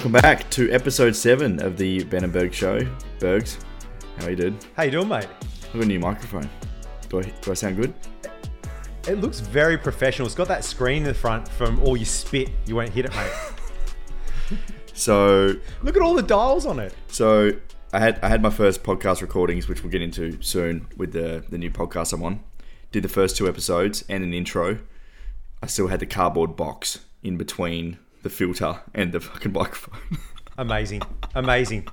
Welcome back to episode seven of the Ben and Berg Show. Bergs, how you dude? How you doing, mate? I've got a new microphone. Do I, do I sound good? It looks very professional. It's got that screen in the front from all your spit. You won't hit it, mate. So, Look at all the dials on it. so I had I had my first podcast recordings, which we'll get into soon with the the new podcast I'm on. Did the first two episodes and an intro. I still had the cardboard box in between the filter and the fucking microphone. Amazing, amazing.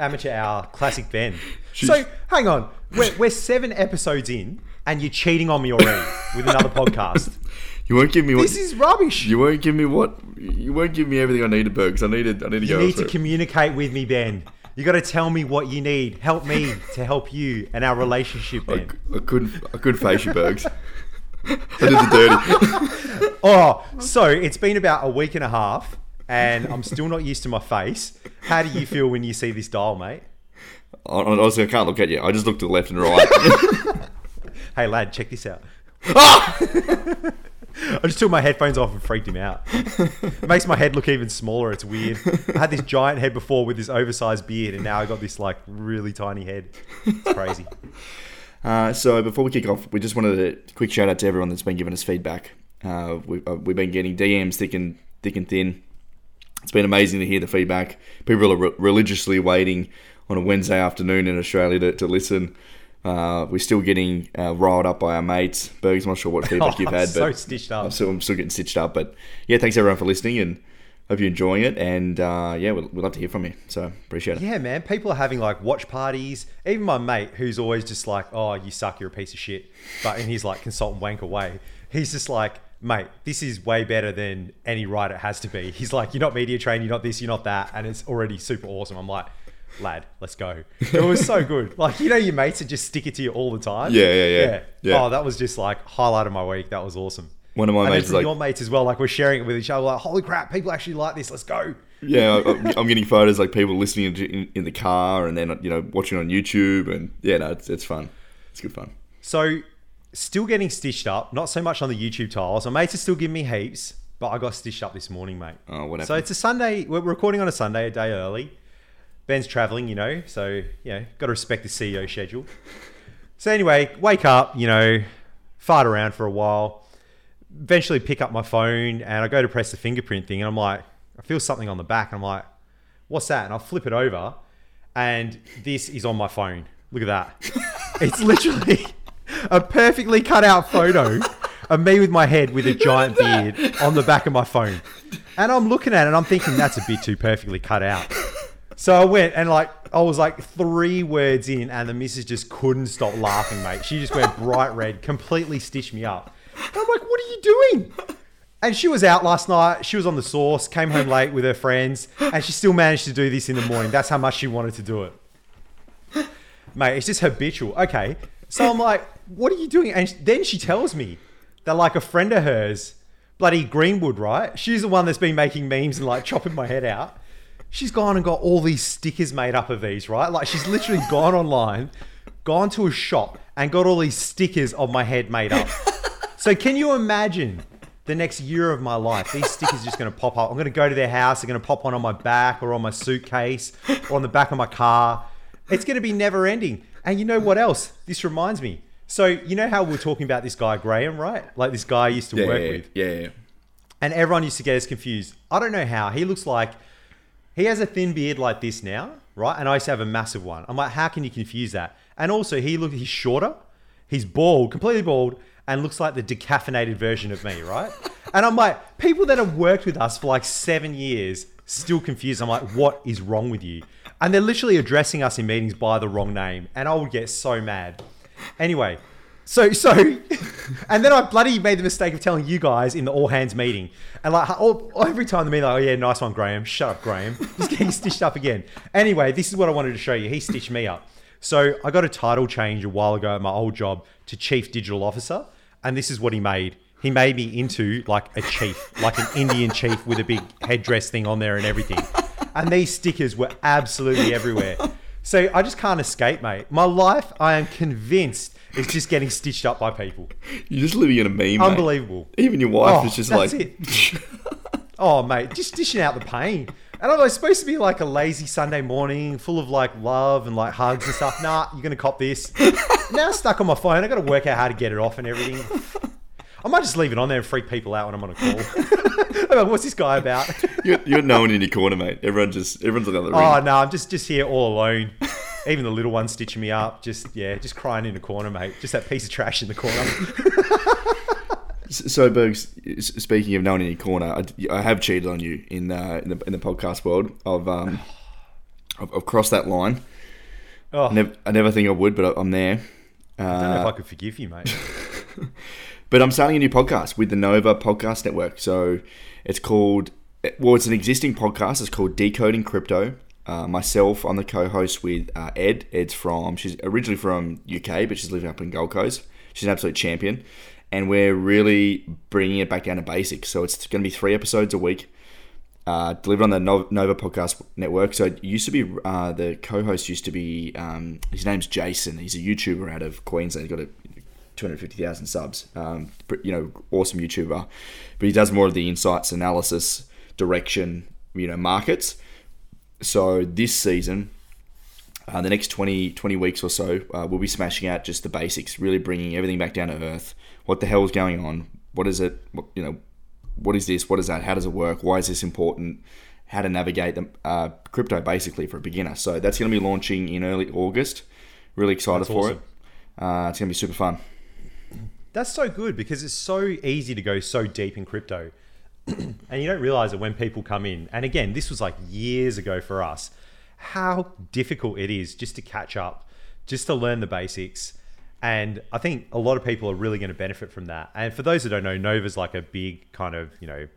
Amateur hour, classic Ben. So, hang on. We're, we're seven episodes in, and you're cheating on me already with another podcast. you won't give me what This is rubbish. you won't give me what you won't give me everything I needed, Bergs. I needed I need to You go. need to it. communicate with me, Ben. You got to tell me what you need. Help me to help you and our relationship, I, Ben. I couldn't I couldn't face you, Bergs. I did the dirty. Oh, so it's been about a week and a half, and I'm still not used to my face. How do you feel when you see this dial, mate? Honestly, I can't look at you. I just look to the left and right. Hey, lad, check this out. Ah! I just took my headphones off and freaked him out. It makes my head look even smaller. It's weird. I had this giant head before with this oversized beard, and now I got this like really tiny head. It's crazy. Uh, so before we kick off, we just wanted a quick shout out to everyone that's been giving us feedback. Uh, we, uh, we've been getting DMs thick and thick and thin. It's been amazing to hear the feedback. People are re- religiously waiting on a Wednesday afternoon in Australia to, to listen. Uh, we're still getting uh, riled up by our mates. Berg's not sure what feedback you've I'm had, so but stitched up. I'm still, I'm still getting stitched up. But yeah, thanks everyone for listening and hope you're enjoying it. And uh, yeah, we'd, we'd love to hear from you. So appreciate it. Yeah, man. People are having like watch parties. Even my mate, who's always just like, "Oh, you suck. You're a piece of shit," but in his like consultant wank away, he's just like, "Mate, this is way better than any it has to be." He's like, "You're not media trained. You're not this. You're not that," and it's already super awesome. I'm like, "Lad, let's go." It was so good. Like you know, your mates that just stick it to you all the time. Yeah, yeah, yeah. Yeah. Oh, that was just like highlight of my week. That was awesome. One of my and mates like, your mates as well. Like we're sharing it with each other. Like, holy crap, people actually like this. Let's go. Yeah, I- I'm getting photos like people listening in, in the car and then you know watching on YouTube and yeah, no, it's, it's fun. It's good fun. So, still getting stitched up. Not so much on the YouTube tiles. My mates are still giving me heaps, but I got stitched up this morning, mate. Oh, what So it's a Sunday. We're recording on a Sunday, a day early. Ben's traveling, you know, so you know, got to respect the CEO schedule. So anyway, wake up, you know, fart around for a while. Eventually, pick up my phone and I go to press the fingerprint thing, and I'm like, I feel something on the back, and I'm like, what's that? And I flip it over, and this is on my phone. Look at that. it's literally a perfectly cut out photo of me with my head with a giant beard on the back of my phone. And I'm looking at it and I'm thinking that's a bit too perfectly cut out. So I went and like I was like three words in and the missus just couldn't stop laughing, mate. She just went bright red, completely stitched me up. I'm like, what are you doing? And she was out last night. She was on the sauce, came home late with her friends, and she still managed to do this in the morning. That's how much she wanted to do it. Mate, it's just habitual. Okay. So I'm like, what are you doing? And then she tells me that like a friend of hers, bloody Greenwood, right? She's the one that's been making memes and like chopping my head out. She's gone and got all these stickers made up of these, right? Like she's literally gone online, gone to a shop and got all these stickers of my head made up. So can you imagine the next year of my life? These stickers are just going to pop up. I'm going to go to their house. They're going to pop one on my back or on my suitcase or on the back of my car. It's going to be never ending. And you know what else? This reminds me. So you know how we we're talking about this guy Graham, right? Like this guy I used to Yeah, work yeah, with, yeah, yeah. and everyone used to get us confused. I don't know how. He looks like he has a thin beard like this now, right? And I used to have a massive one. I'm like, how can you confuse that? And also, he look he's shorter, he's bald, completely bald, and looks like the decaffeinated version of me, right? and I'm like, people that have worked with us for like seven years still confused. I'm like, what is wrong with you? And they're literally addressing us in meetings by the wrong name, and I would get so mad. Anyway, so so, and then I bloody made the mistake of telling you guys in the all hands meeting, and like all, every time the meeting, like, oh yeah, nice one, Graham. Shut up, Graham. He's getting stitched up again. Anyway, this is what I wanted to show you. He stitched me up. So I got a title change a while ago at my old job to chief digital officer, and this is what he made. He made me into like a chief, like an Indian chief with a big headdress thing on there and everything. And these stickers were absolutely everywhere. So I just can't escape, mate. My life, I am convinced, is just getting stitched up by people. You're just living in a meme. mate. Unbelievable. Even your wife Oh, is just that's like, it. Oh, mate, just dishing out the pain. And I was supposed to be like a lazy Sunday morning, full of like love and like hugs and stuff. Nah, you're gonna cop this. now I'm stuck on my phone. I got to work out how to get it off and everything. I might just leave it on there and freak people out when I'm on a call. I'm like, What's this guy about? You're, you're no one in your corner, mate. Everyone just everyone's on the other ring. Oh no, I'm just just here all alone. Even the little one stitching me up. Just yeah, just crying in the corner, mate. Just that piece of trash in the corner. So, Bergs, speaking of no one in your corner, I, I have cheated on you in, uh, in the in the podcast world. I've um, I've, I've crossed that line. Oh, I never, I never think I would, but I'm there. I don't know if Uh, I could forgive you, mate. but I'm starting a new podcast with the Nova Podcast Network. So it's called, well, it's an existing podcast. It's called Decoding Crypto. Uh, myself, I'm the co-host with uh, Ed. Ed's from, she's originally from UK, but she's living up in Gold Coast. She's an absolute champion. And we're really bringing it back down to basics. So it's going to be three episodes a week. uh, delivered on the Nova Podcast Network. So it used to be uh, the co-host used to be um, his name's Jason. He's a YouTuber out of Queensland. He's got a 250,000 subs. Um, you know, awesome YouTuber, but he does more of the insights, analysis, direction, you know, markets. So this season, uh, the next 20, 20 weeks or so, uh, we'll be smashing out just the basics, really bringing everything back down to earth. What the hell is going on? What is it? What, you know, what is this? What is that? How does it work? Why is this important? How to navigate the uh, crypto basically for a beginner. So that's going to be launching in early August. Really excited That's for awesome. it. Uh, it's going to be super fun. That's so good because it's so easy to go so deep in crypto. and you don't realize it when people come in. And again, this was like years ago for us, how difficult it is just to catch up, just to learn the basics. And I think a lot of people are really going to benefit from that. And for those that don't know, Nova's like a big kind of, you know,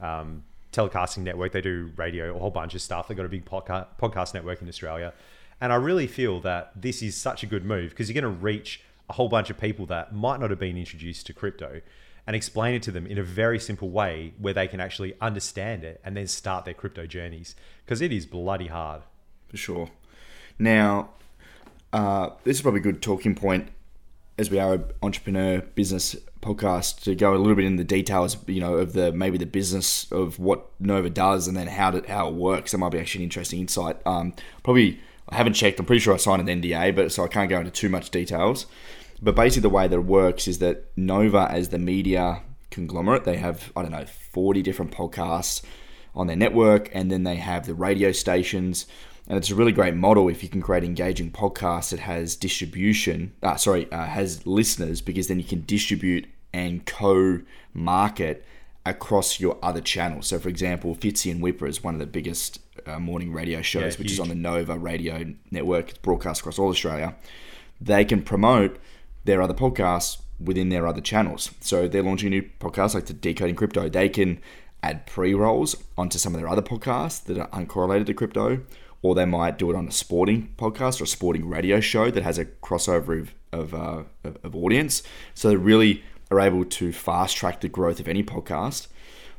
um, telecasting network. They do radio, a whole bunch of stuff. They've got a big podca- podcast network in Australia. And I really feel that this is such a good move because you're going to reach a whole bunch of people that might not have been introduced to crypto and explain it to them in a very simple way where they can actually understand it and then start their crypto journeys because it is bloody hard. for sure. Now, uh, this is probably a good talking point as we are an entrepreneur business podcast to go a little bit in the details, you know, of the maybe the business of what Nova does and then how to, how it works. That might be actually an interesting insight. Um, probably I haven't checked. I'm pretty sure I signed an NDA, but so I can't go into too much details. But basically, the way that it works is that Nova, as the media conglomerate, they have I don't know 40 different podcasts on their network, and then they have the radio stations. And it's a really great model if you can create engaging podcasts that has distribution. Uh, sorry, uh, has listeners because then you can distribute and co-market across your other channels. So, for example, Fitzy and Wippa is one of the biggest uh, morning radio shows, Yeah, which is on the Nova Radio Network. It's broadcast across all Australia. They can promote their other podcasts within their other channels. So they're launching a new podcast like the Decoding Crypto. They can add pre-rolls onto some of their other podcasts that are uncorrelated to crypto, or they might do it on a sporting podcast or a sporting radio show that has a crossover of of, uh, of, audience. So they really are able to fast track the growth of any podcast.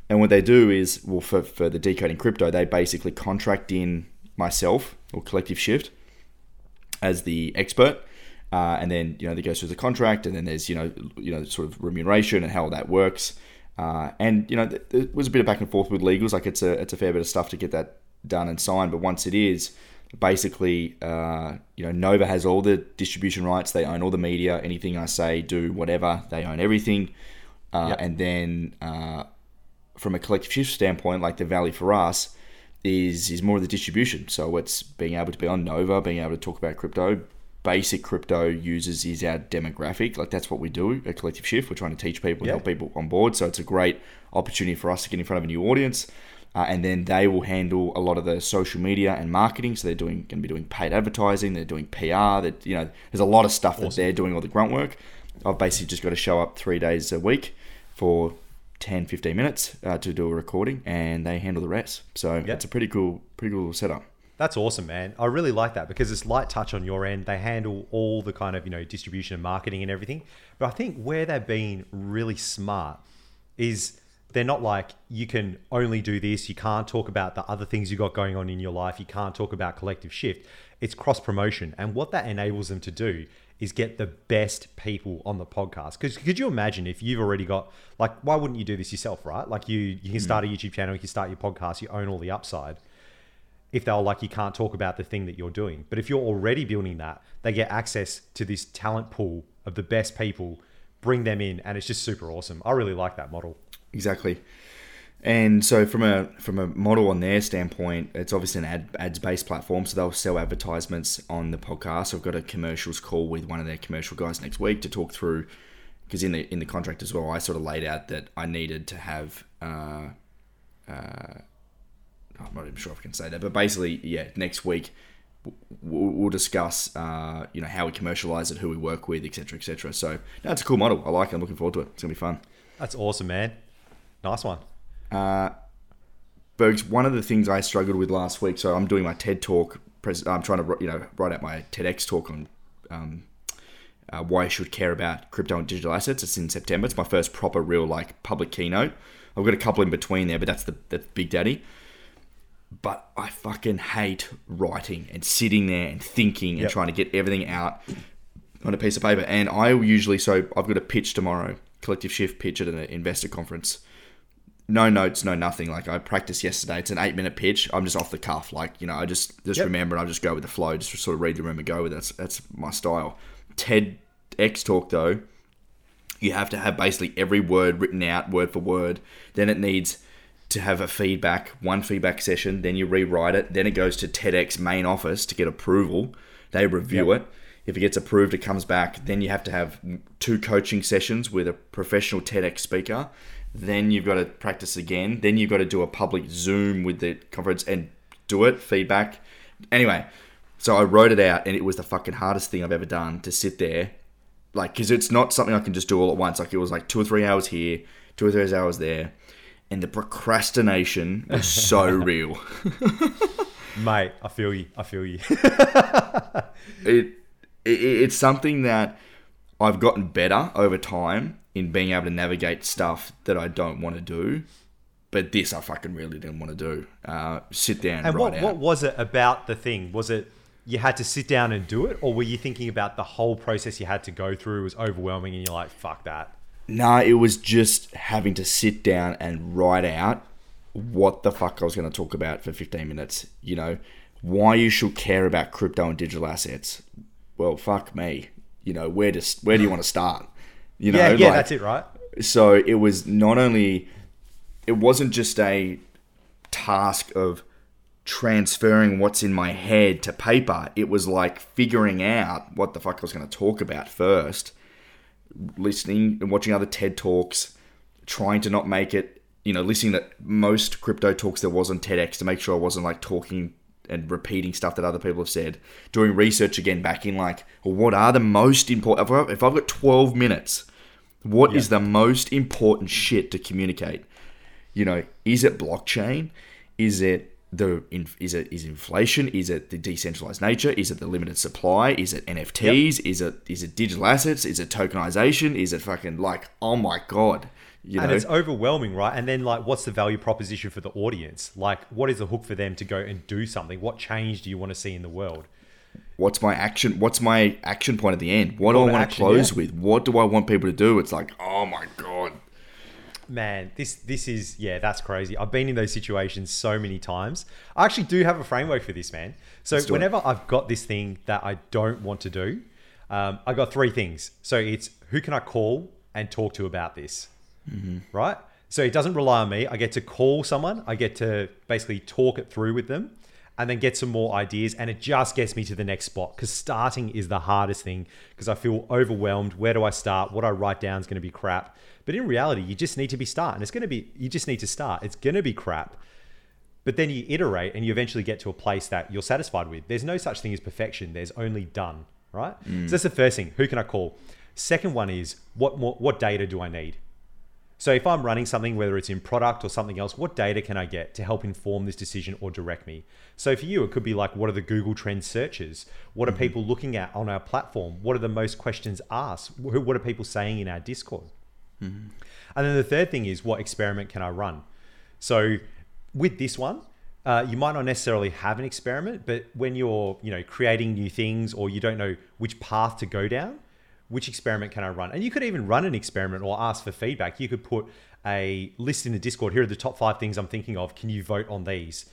And what they do is, well, for, for the Decoding Crypto, they basically contract in myself or Collective Shift as the expert. Uh, and then you know that goes through the contract, and then there's you know you know sort of remuneration and how that works. Uh, and you know there was a bit of back and forth with legals. Like it's a it's a fair bit of stuff to get that done and signed. But once it is, basically uh, you know Nova has all the distribution rights. They own all the media. Anything I say, do whatever, they own everything. Uh, Yep. And then uh, from a collective shift standpoint, like the value for us is is more of the distribution. So it's being able to be on Nova, being able to talk about crypto. Basic crypto users is our demographic. Like that's what we do at Collective Shift. We're trying to teach people, Yeah. help people on board. So it's a great opportunity for us to get in front of a new audience. Uh, and then they will handle a lot of the social media and marketing. So they're doing going to be doing paid advertising. They're doing PR. That you know, there's a lot of stuff that they're doing all the grunt work. I've basically just got to show up three days a week for 10, 15 minutes uh, to do a recording, and they handle the rest. So Yeah. it's a pretty cool, pretty cool setup. That's awesome, man. I really like that because it's light touch on your end. They handle all the kind of, you know, distribution and marketing and everything. But I think where they've been really smart is they're not like you can only do this, you can't talk about the other things you got going on in your life, you can't talk about collective shift. It's cross promotion. And what that enables them to do is get the best people on the podcast. Because could you imagine if you've already got like why wouldn't you do this yourself, right? Like you you can start a mm. YouTube channel, you can start your podcast, you own all the upside. if they're like you can't talk about the thing that you're doing. But if you're already building that, they get access to this talent pool of the best people, bring them in, and it's just super awesome. I really like that model. Exactly. And so from a from a model on their standpoint, it's obviously an ad ads based platform, so they'll sell advertisements on the podcast. I've got a commercials call with one of their commercial guys next week to talk through because in the in the contract as well, I sort of laid out that I needed to have. Uh, uh, I'm not even sure if I can say that, but basically, yeah, next week we'll, we'll discuss, uh, you know, how we commercialize it, who we work with, etc., etc. So that's a cool model. I like it. I'm looking forward to it. It's gonna be fun. That's awesome, man. Nice one. Uh, Bergs, one of the things I struggled with last week. So I'm doing my TED talk. I'm trying to you know write out my TEDx talk on um, uh, why you should care about crypto and digital assets. It's in September. It's my first proper, real like public keynote. I've got a couple in between there, but that's the that's Big Daddy. But I fucking hate writing and sitting there and thinking and Yep. trying to get everything out on a piece of paper. And I usually so I've got a pitch tomorrow, collective shift pitch at an investor conference. No notes, no nothing. Like I practiced yesterday. It's an eight minute pitch. I'm just off the cuff. Like you know, I just just Yep. remember and I just go with the flow. Just sort of read, the room and go with it. That's that's my style. TEDx talk though, you have to have basically every word written out word for word. Then it needs to have a feedback, one feedback session. Then you rewrite it. Then it goes to TEDx main office to get approval. They review Yep. it. If it gets approved, it comes back. Then you have to have two coaching sessions with a professional TEDx speaker. Then you've got to practice again. Then you've got to do a public Zoom with the conference and do it, feedback. Anyway, so I wrote it out and it was the fucking hardest thing I've ever done to sit there. Like, because it's not something I can just do all at once. Like, it was like two or three hours here, two or three hours there. And the procrastination was so real. Mate, I feel you. I feel you. it, it it's something that I've gotten better over time in being able to navigate stuff that I don't want to do. But this I fucking really didn't want to do. Uh, sit down and, what, out. what was it about the thing? Was it you had to sit down and do it, or were you thinking about the whole process you had to go through it was overwhelming and you're like, fuck that? No, it was just having to sit down and write out what the fuck I was going to talk about for 15 minutes. You know, why you should care about crypto and digital assets. Well, fuck me. You know, where to where do you want to start? You know, yeah, yeah, like- that's it, right? so it was not only it wasn't just a task of transferring what's in my head to paper it was like figuring out what the fuck i was going to talk about first listening and watching other ted talks trying to not make it you know listening to most crypto talks there was on tedx to make sure i wasn't like talking and repeating stuff that other people have said doing research again back in like well, what are the most important if I've- if i've got 12 minutes what is the most important shit to communicate? You know, is it blockchain? Is it the is it is inflation? Is it the decentralized nature? Is it the limited supply? Is it NFTs? Is it is it digital assets? Is it tokenization? Is it fucking like oh my god? You And know, it's overwhelming, right? And then, like, what's the value proposition for the audience? Like, what is the hook for them to go and do something? What change do you want to see in the world? What's my action? What's my action point at the end? What do I want to close yeah. with? What do I want people to do? It's like oh my god. Man, this this is yeah, that's crazy. I've been in those situations so many times. I actually do have a framework for this, man. So do it. whenever I've got this thing that I don't want to do, um, I got three things. So it's who can I call and talk to about this, right? So it doesn't rely on me. I get to call someone. I get to basically talk it through with them, and then get some more ideas. And it just gets me to the next spot because starting is the hardest thing because I feel overwhelmed. Where do I start? What I write down is going to be crap. But in reality, you just need to be starting. It's going to be, you just need to start. It's going to be crap. But then you iterate and you eventually get to a place that you're satisfied with. There's no such thing as perfection. There's only done, right? So mm. that's the first thing. Who can I call? Second one is what more, what data do I need? So if I'm running something, whether it's in product or something else, what data can I get to help inform this decision or direct me? So for you, it could be like, what are the Google Trend searches? What are people looking at on our platform? What are the most questions asked? What are people saying in our Discord? And then the third thing is, what experiment can I run? So with this one, uh, you might not necessarily have an experiment, but when you're, you know, creating new things or you don't know which path to go down, which experiment can I run? And you could even run an experiment or ask for feedback. You could put a list in the Discord. Here are the top five things I'm thinking of. Can you vote on these?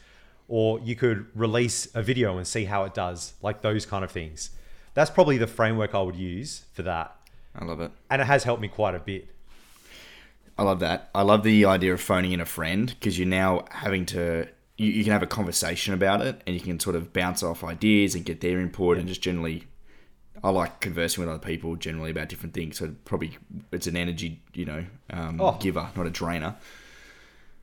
or you could release a video and see how it does, like those kind of things. That's probably the framework I would use for that. I love it. And it has helped me quite a bit. I love that. I love the idea of phoning in a friend because you're now having to. You, you can have a conversation about it, and you can sort of bounce off ideas and get their input, and just generally. I like conversing with other people generally about different things. So probably it's an energy, you know, um, Oh. giver, not a drainer.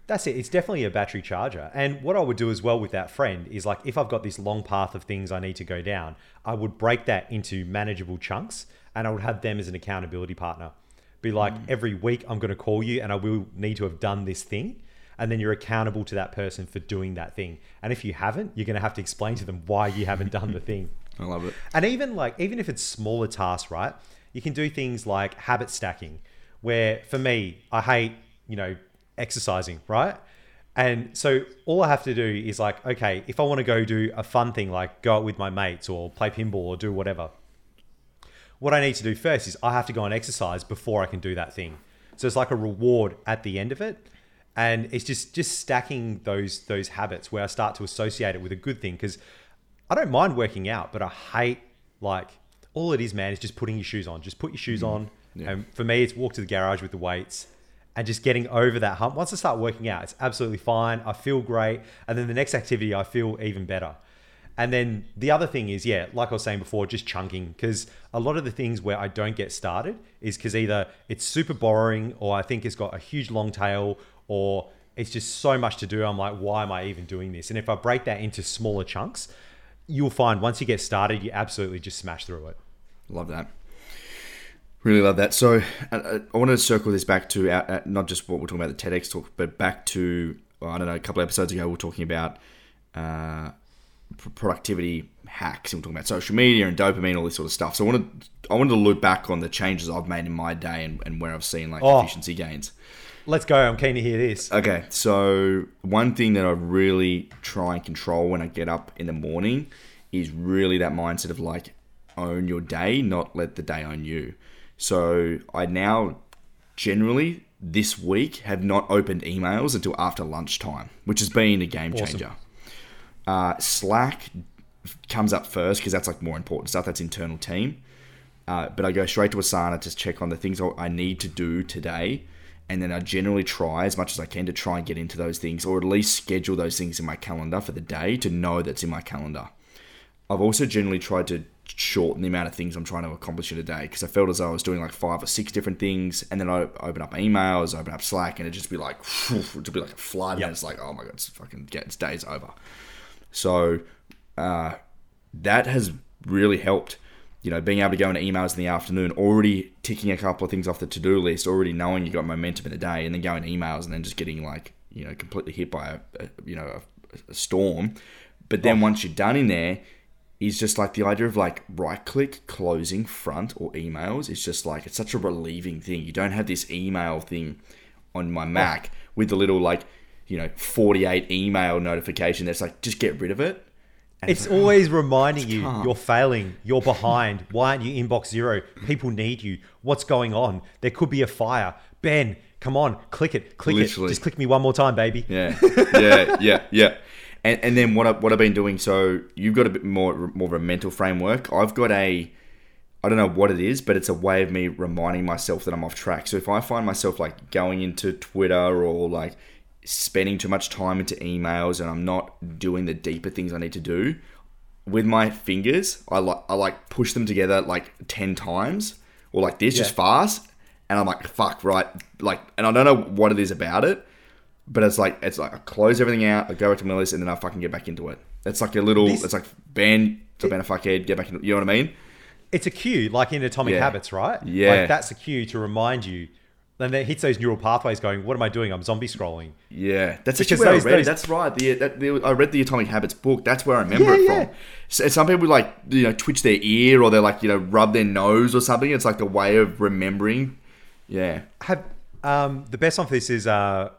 That's it. It's definitely a battery charger. And what I would do as well with that friend is like if I've got this long path of things I need to go down, I would break that into manageable chunks and I would have them as an accountability partner. Be like, every week I'm going to call you and I will need to have done this thing. And then you're accountable to that person for doing that thing. And if you haven't, you're going to have to explain to them why you haven't done the thing. I love it. And even like even if it's smaller tasks, right? You can do things like habit stacking, where for me, I hate, you know, exercising, right? And so all I have to do is like, okay, if I want to go do a fun thing like go out with my mates or play pinball or do whatever, what I need to do first is I have to go and exercise before I can do that thing. So it's like a reward at the end of it. And it's just just stacking those those habits where I start to associate it with a good thing because I don't mind working out, but I hate like all it is, man, is just putting your shoes on. Just put your shoes mm. on. Yeah. And for me, it's walk to the garage with the weights and just getting over that hump. Once I start working out, it's absolutely fine. I feel great. And then the next activity, I feel even better. And then the other thing is, yeah, like I was saying before, just chunking. Because a lot of the things where I don't get started is because either it's super boring or I think it's got a huge long tail or it's just so much to do. I'm like, why am I even doing this? And if I break that into smaller chunks, you'll find once you get started, you absolutely just smash through it. Love that. Really love that. So uh, uh, I wanted to circle this back to our, uh, not just what we're talking about the TEDx talk, but back to well, I don't know a couple of episodes ago we are talking about uh, productivity hacks and we're talking about social media and dopamine, all this sort of stuff. So I wanted I wanted to look back on the changes I've made in my day and, and where I've seen like Oh. efficiency gains. Let's go. I'm keen to hear this. Okay, so one thing that I really try and control when I get up in the morning is really that mindset of like own your day, not let the day own you. So I now generally this week have not opened emails until after lunchtime, which has been a game Awesome. changer. Uh, Slack comes up first because that's like more important stuff. That's internal team. Uh, but I go straight to Asana to check on the things I need to do today. And then I generally try as much as I can to try and get into those things or at least schedule those things in my calendar for the day to know that's in my calendar. I've also generally tried to shorten the amount of things I'm trying to accomplish in a day because I felt as though I was doing like five or six different things, and then I open up emails, open up Slack, and it'd just be like, it'd be like a flood, Yep. and it's like, oh my god, it's fucking, yeah, it's day's over. So uh, that has really helped. You know, being able to go into emails in the afternoon, already ticking a couple of things off the to do list, already knowing you got momentum in the day, and then going to emails and then just getting like, you know, completely hit by a, a you know, a, a storm. But then oh. once you're done in there, is just like the idea of like right click closing front or emails It's just like it's such a relieving thing. You don't have this email thing on my Mac with the little like, you know, 48 email notification that's like just get rid of it. It's like, oh, always reminding you calm. you're failing, you're behind. Why aren't you inbox zero? People need you. What's going on? There could be a fire. Ben, come on, click it, click Literally. it. Just click me one more time, baby. Yeah, yeah, yeah, yeah. And, and then what I, what I've been doing. So you've got a bit more more of a mental framework. I've got a I don't know what it is, but it's a way of me reminding myself that I'm off track. So if I find myself like going into Twitter or like spending too much time into emails and I'm not doing the deeper things I need to do, with my fingers, I like I like push them together like ten times or like this, just fast, and I'm like fuck right, like, and I don't know what it is about it, but it's like it's like I close everything out, I go back to my list, and then I fucking get back into it. It's like a little, This- it's like Ben, to being a fuckhead, get back in. You know what I mean? It's a cue, like in Atomic Yeah. Habits, right? Yeah. Like that's a cue to remind you. And then it hits those neural pathways going, what am I doing? I'm zombie scrolling. Yeah, that's Because actually where those- I read those- That's right. The, that, the, I read the Atomic Habits book. That's where I remember Yeah, it yeah. from. So, some people like you know twitch their ear or they're like you know rub their nose or something. It's like a way of remembering. Yeah. Have um, the best one for this is uh,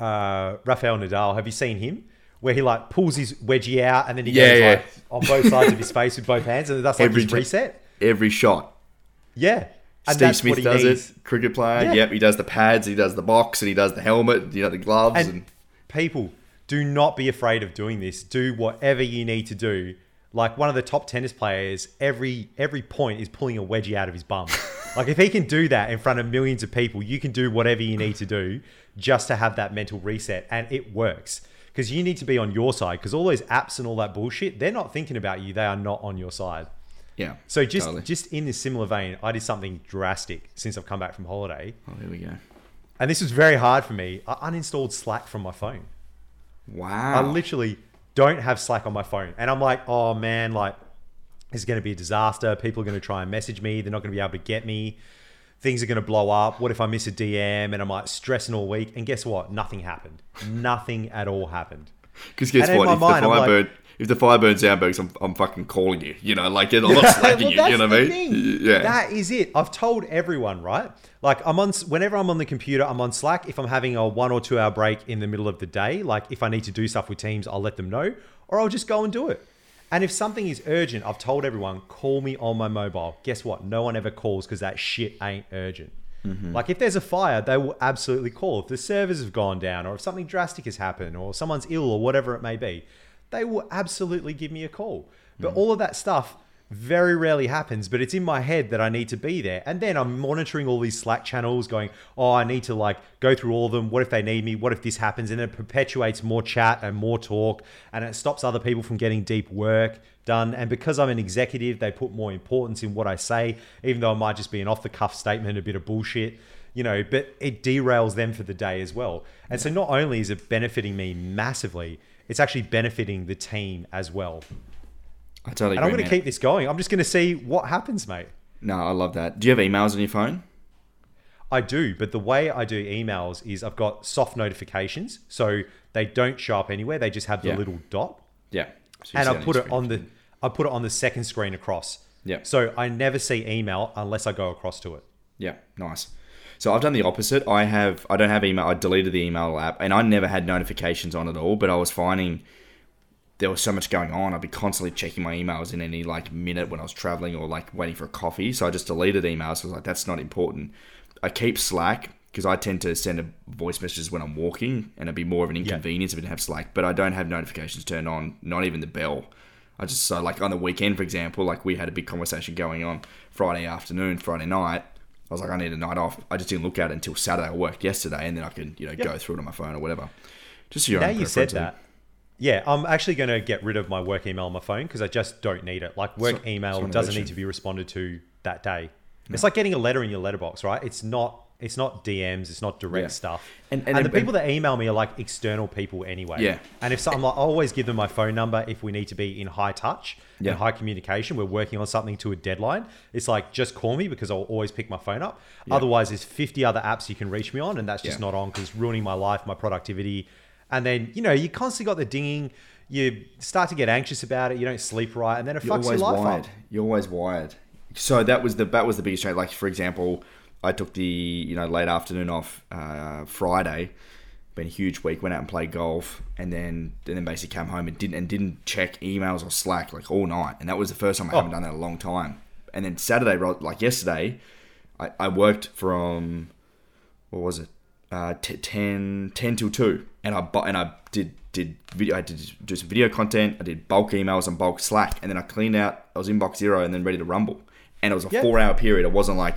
uh, Rafael Nadal. Have you seen him? Where he like pulls his wedgie out and then he Yeah, goes yeah. like on both sides of his face with both hands, and that's like Every his reset. Every shot. Yeah, and Steve Smith does needs. it. Cricket player. Yeah. Yep. He does the pads. He does the box, and he does the helmet. You know the gloves. And, And people, do not be afraid of doing this. Do whatever you need to do. Like one of the top tennis players, every every point is pulling a wedgie out of his bum. like if he can do that in front of millions of people, you can do whatever you need to do just to have that mental reset, and it works. Because you need to be on your side. Because all those apps and all that bullshit, they're not thinking about you. They are not on your side. Yeah. So just totally. just in this similar vein, I did something drastic since I've come back from holiday, Oh, here we go. and this was very hard for me. I uninstalled Slack from my phone. Wow. I literally don't have Slack on my phone. And I'm like, oh man, like, this is going to be a disaster. People are going to try and message me. They're not going to be able to get me. Things are going to blow up. What if I miss a DM and I'm like stressing all week? And guess what? Nothing happened. Nothing at all happened. Because guess what? my If mind, the I'm fire like- if the fire burns down, Bergs, I'm, I'm fucking calling you. You know, like I'm not slacking Well, you. You know what I mean? thing. Yeah. That is it. I've told everyone, right? Like I'm on whenever I'm on the computer, I'm on Slack. If I'm having a one or two hour break in the middle of the day, like if I need to do stuff with teams, I'll let them know, or I'll just go and do it. And if something is urgent, I've told everyone, call me on my mobile. Guess what? No one ever calls because that shit ain't urgent. Mm-hmm. Like if there's a fire, they will absolutely call. If the servers have gone down, or if something drastic has happened, or someone's ill, or whatever it may be, they will absolutely give me a call. But mm. all of that stuff very rarely happens, but it's in my head that I need to be there. And then I'm monitoring all these Slack channels going, oh, I need to like go through all of them. What if they need me? What if this happens? And it perpetuates more chat and more talk and it stops other people from getting deep work done. And because I'm an executive, they put more importance in what I say, even though it might just be an off the cuff statement, a bit of bullshit. You know, but it derails them for the day as well. And so not only is it benefiting me massively, it's actually benefiting the team as well. I totally And I'm going to keep this going. I'm just going to see what happens, mate. No, I love that. Do you have emails on your phone? I do, but the way I do emails is I've got soft notifications, so they don't show up anywhere. They just have the Yeah. little dot, Yeah. So and I put it on the I put it on the second screen across. Yeah. So I never see email unless I go across to it. Yeah, nice. So I've done the opposite. I have I don't have email. I deleted the email app, and I never had notifications on at all. But I was finding there was so much going on. I'd be constantly checking my emails in any like minute when I was traveling or like waiting for a coffee. So I just deleted emails. I was like, that's not important. I keep Slack because I tend to send a voice messages when I'm walking, and it'd be more of an inconvenience if I didn't have Slack. But I don't have notifications turned on. Not even the bell. I just so like on the weekend, for example, like we had a big conversation going on Friday afternoon, Friday night. I was like, I need a night off. I just didn't look at it until Saturday. I worked yesterday, and then I can, you know, go through it on my phone or whatever. Just your now you said eh? that. Yeah, I'm actually going to get rid of my work email on my phone because I just don't need it. Like work So- email doesn't need to be responded to that day. It's like getting a letter in your letterbox, right? It's not. It's not DMs. It's not direct Yeah. stuff. And- And, and- the people that email me are like external people anyway. Yeah. And if some, like, I always give them my phone number if we need to be in high touch Yeah. and high communication. We're working on something to a deadline. It's like just call me because I'll always pick my phone up. Otherwise, there's 50 other apps you can reach me on, and that's just Yeah. not on because it's ruining my life, my productivity. And then you know you constantly got the dinging. You start to get anxious about it. You don't sleep right, and then it You're fucks your always life wired. up. You're always wired. So that was the that was the biggest change. Like for example, I took the you know late afternoon off uh, Friday. Been a huge week. Went out and played golf, and then and then basically came home and didn't and didn't check emails or Slack like all night. And that was the first time I haven't done that in a long time. And then Saturday, like yesterday, I, I worked from what was it? Uh, t- 10, 10 till two, and I bu- and I did did video. I did do some video content. I did bulk emails and bulk Slack, and then I cleaned out. I was inbox zero, and then ready to rumble. And it was a Yeah. four hour period. It wasn't like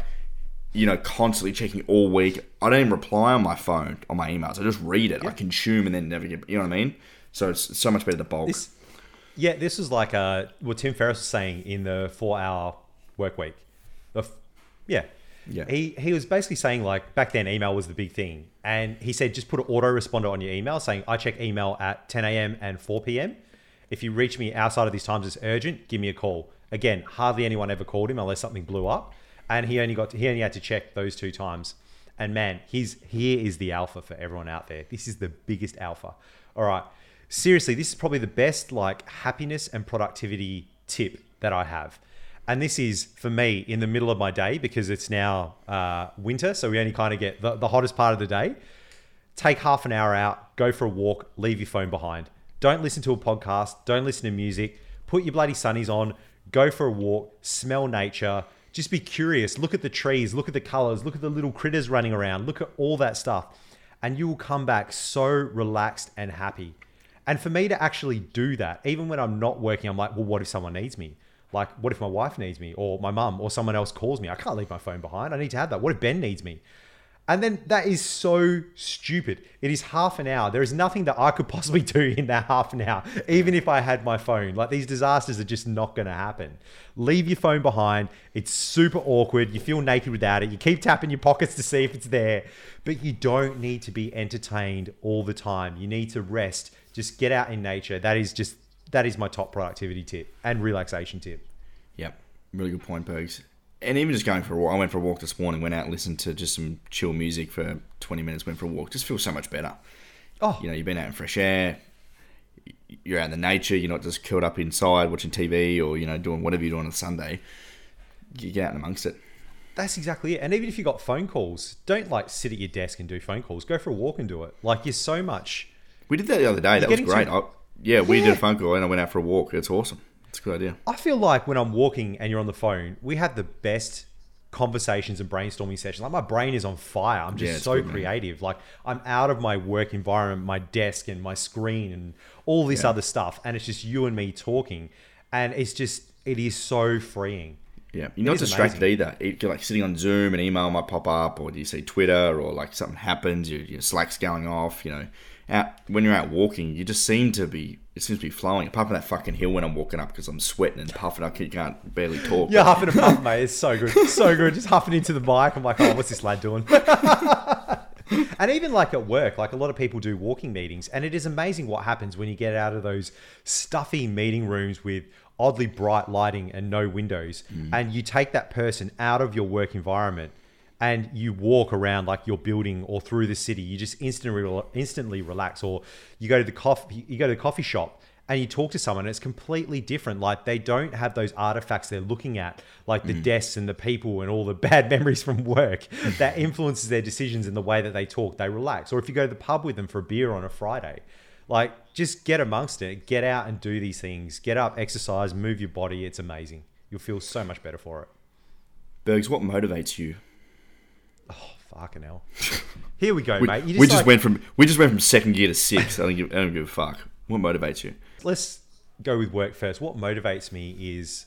you know constantly checking all week. I don't even reply on my phone on my emails. I just read it. I consume and then never get. You know what I mean? So it's so much better to bulk. This, yeah, this is like uh, what Tim Ferriss was saying in the four-hour work week. The f- yeah, Yeah. He he was basically saying like back then email was the big thing, and he said just put an autoresponder on your email saying I check email at 10 a.m. and 4 p.m. If you reach me outside of these times, it's urgent. Give me a call. Again, hardly anyone ever called him unless something blew up, and he only got to, he only had to check those two times. And man, he's here is the alpha for everyone out there. This is the biggest alpha. All right, seriously, this is probably the best like happiness and productivity tip that I have. And this is for me in the middle of my day because it's now uh, winter, so we only kind of get the, the hottest part of the day. Take half an hour out, go for a walk, leave your phone behind. Don't listen to a podcast, don't listen to music. Put your bloody sunnies on, go for a walk, smell nature. Just be curious. Look at the trees, look at the colors, look at the little critters running around, look at all that stuff. And you will come back so relaxed and happy. And for me to actually do that, even when I'm not working, I'm like, well, what if someone needs me? Like, what if my wife needs me or my mum or someone else calls me? I can't leave my phone behind. I need to have that. What if Ben needs me? And then that is so stupid. It is half an hour. There is nothing that I could possibly do in that half an hour, even if I had my phone. Like these disasters are just not going to happen. Leave your phone behind. It's super awkward. You feel naked without it. You keep tapping your pockets to see if it's there, but you don't need to be entertained all the time. You need to rest. Just get out in nature. That is just that is my top productivity tip and relaxation tip. Yep, really good point, Bergs and even just going for a walk. I went for a walk this morning, went out and listened to just some chill music for 20 minutes, went for a walk. Just feels so much better. Oh. You know, you've been out in fresh air, you're out in the nature, you're not just curled up inside watching TV or, you know, doing whatever you're doing on a Sunday. You get out and amongst it. That's exactly it. And even if you got phone calls, don't like sit at your desk and do phone calls. Go for a walk and do it. Like you're so much. We did that the other day. That was great. I, yeah, we yeah. did a phone call and I went out for a walk. It's awesome. It's a good idea. I feel like when I'm walking and you're on the phone, we have the best conversations and brainstorming sessions. Like my brain is on fire. I'm just yeah, so good, creative. Like I'm out of my work environment, my desk and my screen and all this yeah. other stuff, and it's just you and me talking, and it's just it is so freeing. Yeah, you're not distracted amazing. either. You're like sitting on Zoom, an email might pop up, or do you see Twitter, or like something happens, your, your Slack's going off. You know, out when you're out walking, you just seem to be it seems to be flowing. Apart from that fucking hill when I'm walking up because I'm sweating and puffing, I can't barely talk. Yeah, huffing and puffing, mate. It's so good, so good. Just huffing into the mic. I'm like, oh, what's this lad doing? and even like at work, like a lot of people do walking meetings, and it is amazing what happens when you get out of those stuffy meeting rooms with oddly bright lighting and no windows, mm. and you take that person out of your work environment and you walk around like your building or through the city, you just instantly instantly relax. Or you go to the coffee you go to the coffee shop and you talk to someone, and it's completely different. Like they don't have those artifacts they're looking at, like the mm. desks and the people and all the bad memories from work that influences their decisions in the way that they talk. They relax. Or if you go to the pub with them for a beer on a Friday, like just get amongst it, get out and do these things, get up, exercise, move your body. It's amazing. You'll feel so much better for it. Bergs, what motivates you? Oh, fucking hell. Here we go, we, mate. Just we just like, went from we just went from second gear to six. I don't give, I don't give a fuck. What motivates you? Let's go with work first. What motivates me is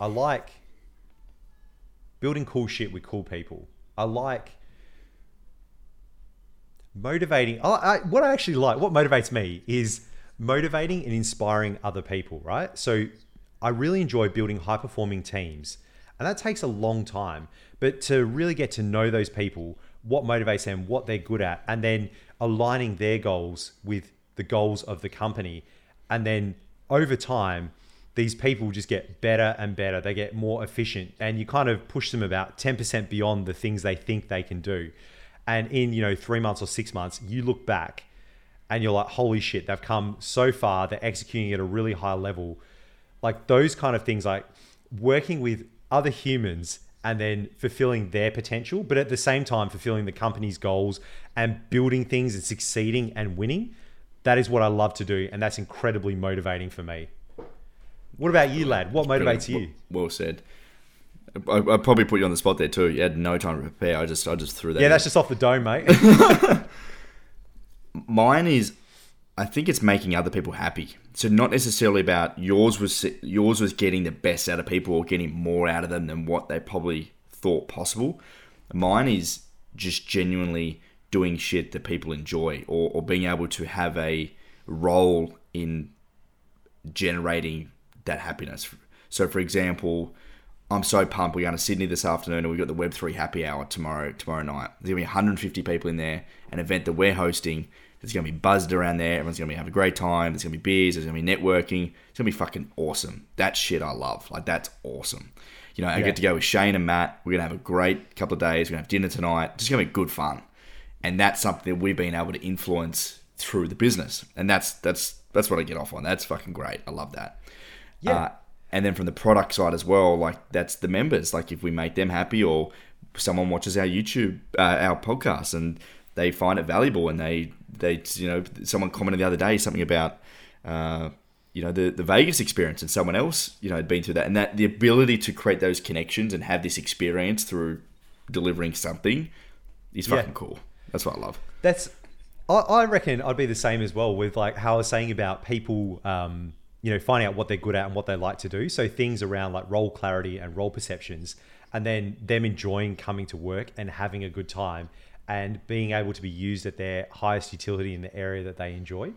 I like building cool shit with cool people. I like motivating. I, I, what I actually like, what motivates me is motivating and inspiring other people, right? So I really enjoy building high performing teams. And that takes a long time. But to really get to know those people, what motivates them, what they're good at, and then aligning their goals with the goals of the company. And then over time, these people just get better and better. They get more efficient, and you kind of push them about 10% beyond the things they think they can do. And in, you know, three months or six months, you look back and you're like, holy shit, they've come so far. They're executing at a really high level. Like those kind of things, like working with other humans and then fulfilling their potential, but at the same time, fulfilling the company's goals and building things and succeeding and winning. That is what I love to do. And that's incredibly motivating for me. What about you, lad? What motivates you? Well said. I, I probably put you on the spot there too. You had no time to prepare. I just, I just threw that. Yeah, in. that's just off the dome, mate. Mine is I think it's making other people happy. So not necessarily about yours was yours was getting the best out of people or getting more out of them than what they probably thought possible. Mine is just genuinely doing shit that people enjoy or, or being able to have a role in generating that happiness. So for example, I'm so pumped. We're going to Sydney this afternoon, and we've got the Web3 Happy Hour tomorrow tomorrow night. There's going to be 150 people in there, an event that we're hosting it's going to be buzzed around there. Everyone's going to be having a great time. There's going to be beers. There's going to be networking. It's going to be fucking awesome. That shit I love. Like, that's awesome. You know, I yeah. get to go with Shane and Matt. We're going to have a great couple of days. We're going to have dinner tonight. It's Just going to be good fun. And that's something that we've been able to influence through the business. And that's that's that's what I get off on. That's fucking great. I love that. Yeah. Uh, and then from the product side as well, like that's the members. Like if we make them happy or someone watches our YouTube, uh, our podcast, and they find it valuable and they they you know someone commented the other day something about uh, you know the the Vegas experience and someone else you know had been through that and that the ability to create those connections and have this experience through delivering something is fucking yeah. cool. That's what I love. That's I, I reckon I'd be the same as well with like how I was saying about people, um, you know, finding out what they're good at and what they like to do. So things around like role clarity and role perceptions, and then them enjoying coming to work and having a good time and being able to be used at their highest utility in the area that they enjoy.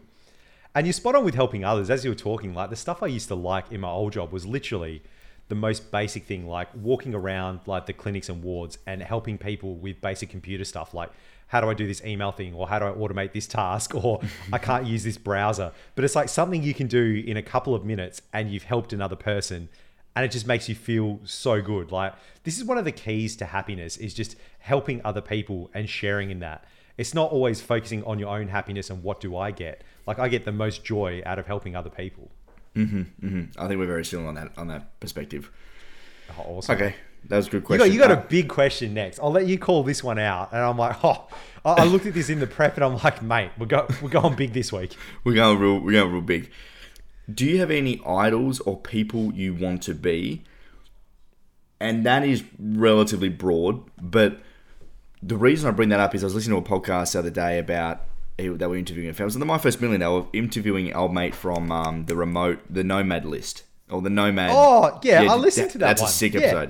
And you're spot on with helping others. As you were talking, like the stuff I used to like in my old job was literally the most basic thing, like walking around like the clinics and wards and helping people with basic computer stuff, like how do I do this email thing or how do I automate this task or I can't use this browser. But it's like something you can do in a couple of minutes and you've helped another person and it just makes you feel so good. Like this is one of the keys to happiness is just helping other people and sharing in that. It's not always focusing on your own happiness and what do I get. Like I get the most joy out of helping other people. Mm-hmm, mm-hmm. I think we're very similar on that on that perspective. Oh, awesome. Okay, that was a good You question. got, you got a big question next. I'll let you call this one out. And I'm like, oh, I I looked at this in the prep and I'm like, mate, we're, go, we're going big this week. We're going real. We're going real big. Do you have any idols or people you want to be? And that is relatively broad, but the reason I bring that up is I was listening to a podcast the other day about they were interviewing. Was on the My First Million. They were interviewing old mate from um, the remote, the Nomad list or the Nomad. Oh, yeah, I listened to that That's one. a sick Yeah.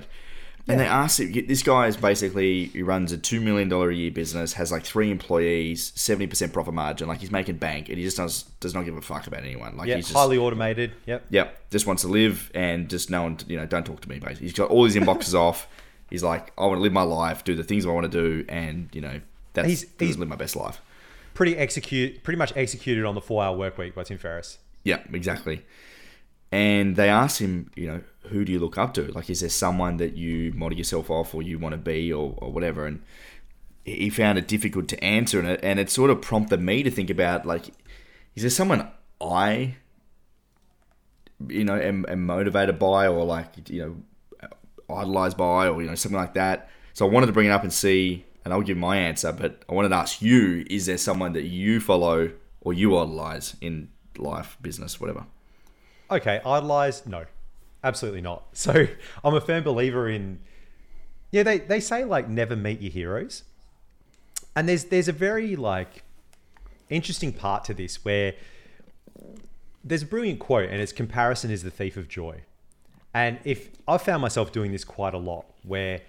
And they asked him, this guy is basically, he runs a $2 million a year business, has like three employees, 70% profit margin. Like he's making bank and he just does, does not give a fuck about anyone. Like Yeah, he's just, highly automated. Yep. Yep, just wants to live and just no one, you know, don't talk to me. Basically, he's got all his inboxes off. He's like, I want to live my life, do the things I want to do, and you know, that's He's- he's, he's- live my best life. Pretty execute, pretty much executed on the four hour work week by Tim Ferriss. Yeah, exactly. And they asked him, you know, who do you look up to? Like, is there someone that you model yourself off, or you want to be, or, or whatever? And he found it difficult to answer, and it, and it sort of prompted me to think about, like, is there someone I, you know, am, am motivated by, or like, you know, idolized by, or you know, something like that. So I wanted to bring it up and see, and I'll give my answer. But I wanted to ask you: Is there someone that you follow or you idolize in life, business, whatever? Okay, idolize? No, absolutely not. So I'm a firm believer in. Yeah, they, they say like never meet your heroes, and there's there's a very like interesting part to this where there's a brilliant quote, and it's comparison is the thief of joy. And if I've found myself doing this quite a lot, where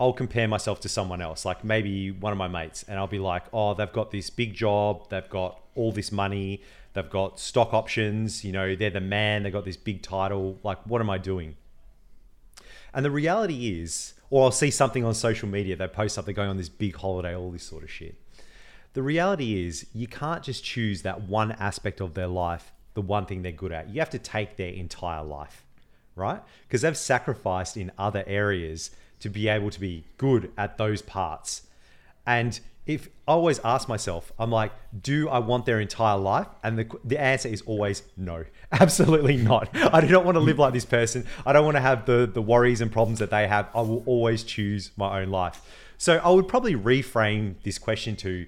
I'll compare myself to someone else, like maybe one of my mates, and I'll be like, oh, they've got this big job, they've got all this money, they've got stock options, you know, they're the man, they've got this big title. Like, what am I doing? And the reality is, or I'll see something on social media, they post something going on this big holiday, all this sort of shit. The reality is, you can't just choose that one aspect of their life, the one thing they're good at. You have to take their entire life, right? Because they've sacrificed in other areas to be able to be good at those parts. And if I always ask myself, I'm like, do I want their entire life? And the, the answer is always no, absolutely not. I do not want to live like this person. I don't want to have the, the worries and problems that they have. I will always choose my own life. So I would probably reframe this question to,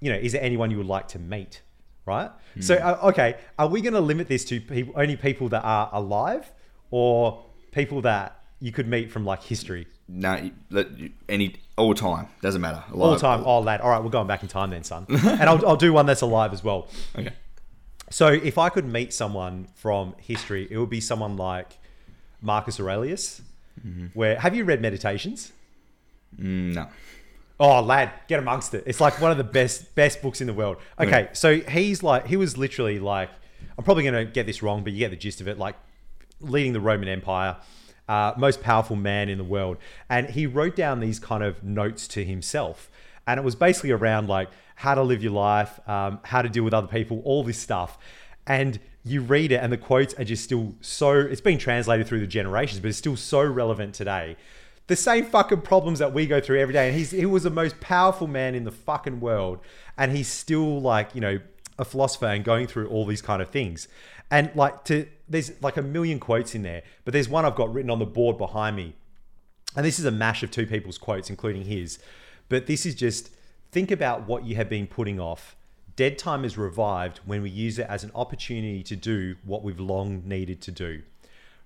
you know, is there anyone you would like to meet? Right. So, uh, okay, are we going to limit this to people, only people that are alive or people that you could meet from like history? No, you- let you- any all time doesn't matter. All time. Oh, lad. All right, we're going back in time then, son. and I'll, I'll do one that's alive as well. Okay. So if I could meet someone from history, it would be someone like Marcus Aurelius. Where have you read Meditations? Mm, no. Oh, lad, get amongst it. It's like one of the best best books in the world. Okay, so he's like he was literally like I'm probably going to get this wrong, but you get the gist of it. Like leading the Roman Empire, uh, most powerful man in the world, and he wrote down these kind of notes to himself, and it was basically around like how to live your life, um, how to deal with other people, all this stuff, and you read it, and the quotes are just still so. It's been translated through the generations, but it's still so relevant today the same fucking problems that we go through every day. And he's he was the most powerful man in the fucking world, and he's still like you know a philosopher and going through all these kind of things. And like to there's like a million quotes in there, but there's one I've got written on the board behind me, and this is a mash of two people's quotes, including his. But this is just think about what you have been putting off. Dead time is revived when we use it as an opportunity to do what we've long needed to do.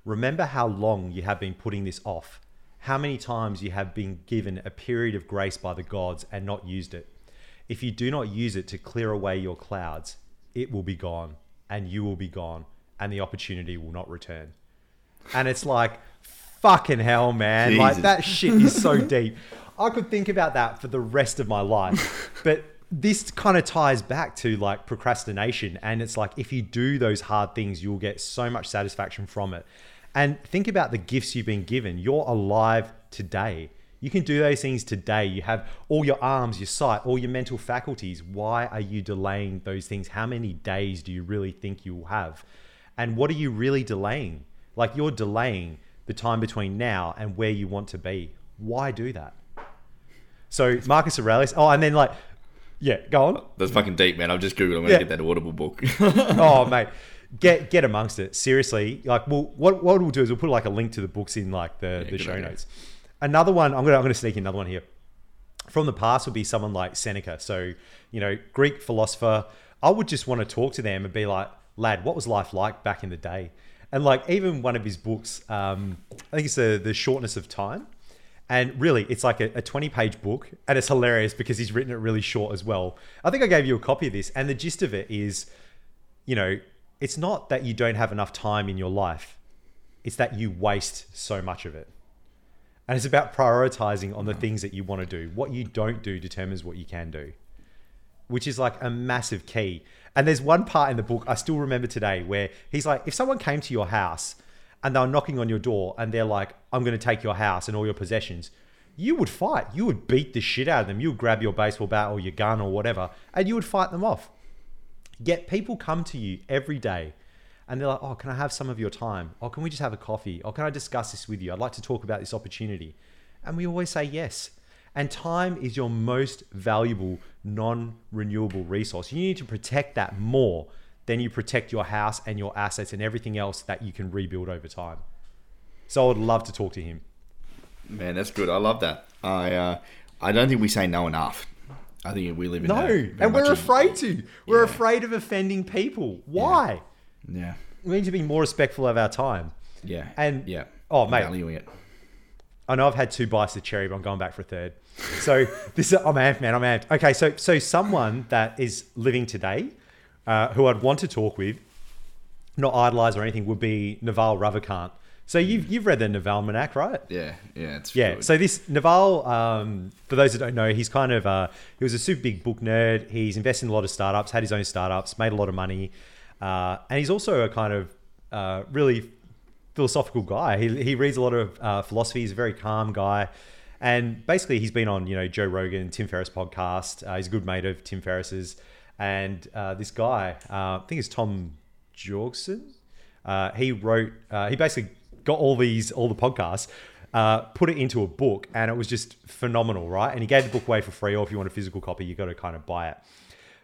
Remember how long you have been putting this off, how many times you have been given a period of grace by the gods and not used it. If you do not use it to clear away your clouds, it will be gone and you will be gone and the opportunity will not return. And it's like, fucking hell, man. Like that shit is so deep. I could think about that for the rest of my life. But this kind of ties back to like procrastination. And it's like, if you do those hard things, you'll get so much satisfaction from it. And think about the gifts you've been given. You're alive today. You can do those things today. You have all your arms, your sight, all your mental faculties. Why are you delaying those things? How many days do you really think you will have? And what are you really delaying? Like you're delaying the time between now and where you want to be. Why do that? So Marcus Aurelius. Oh, and then like, yeah, go on. That's fucking deep, man. I've just googled. I'm gonna Yeah. get that Audible book. oh mate get get amongst it seriously like well what, what we'll do is we'll put like a link to the books in like the, the show idea. notes another one i'm gonna i'm gonna sneak another one here from the past would be someone like seneca so you know greek philosopher i would just want to talk to them and be like lad what was life like back in the day and like even one of his books um, i think it's the, the shortness of time and really, it's like a, a 20 page book, and it's hilarious because he's written it really short as well. I think I gave you a copy of this, and the gist of it is you know, it's not that you don't have enough time in your life, it's that you waste so much of it. And it's about prioritizing on the things that you want to do. What you don't do determines what you can do, which is like a massive key. And there's one part in the book I still remember today where he's like, if someone came to your house and they're knocking on your door and they're like, I'm going to take your house and all your possessions, you would fight. You would beat the shit out of them. You would grab your baseball bat or your gun or whatever, and you would fight them off. Yet people come to you every day and they're like, oh, can I have some of your time? Or can we just have a coffee? Or can I discuss this with you? I'd like to talk about this opportunity. And we always say yes. And time is your most valuable, non renewable resource. You need to protect that more than you protect your house and your assets and everything else that you can rebuild over time. So I would love to talk to him. man, that's good. I love that. I uh, I don't think we say no enough. I think we live in No, a and we're much a- afraid to. We're Yeah. afraid of offending people. Why? Yeah, We need to be more respectful of our time. yeah, And- yeah. oh, mate. valuing it. I know I've had two bites of cherry, but I'm going back for a third. So this is I'm amped, man. I'm amped. Okay, so so someone that is living today, uh, who I'd want to talk with, not idolize or anything, would be Naval Ravikant. So you've you've read the Naval Almanac, right? Yeah, yeah, it's Yeah. good. So this Naval, um, for those that don't know, he's kind of uh, he was a super big book nerd. He's invested in a lot of startups, had his own startups, made a lot of money, uh, and he's also a kind of uh, really philosophical guy. He he reads a lot of uh, philosophy. He's a very calm guy, and basically he's been on you know Joe Rogan, Tim Ferriss podcast. Uh, he's a good mate of Tim Ferriss's, and uh, this guy, uh, I think it's Tom Jorgenson. He wrote. He basically got all these all the podcasts. Uh, put it into a book and it was just phenomenal, right? And he gave the book away for free, or if you want a physical copy, you got to kind of buy it.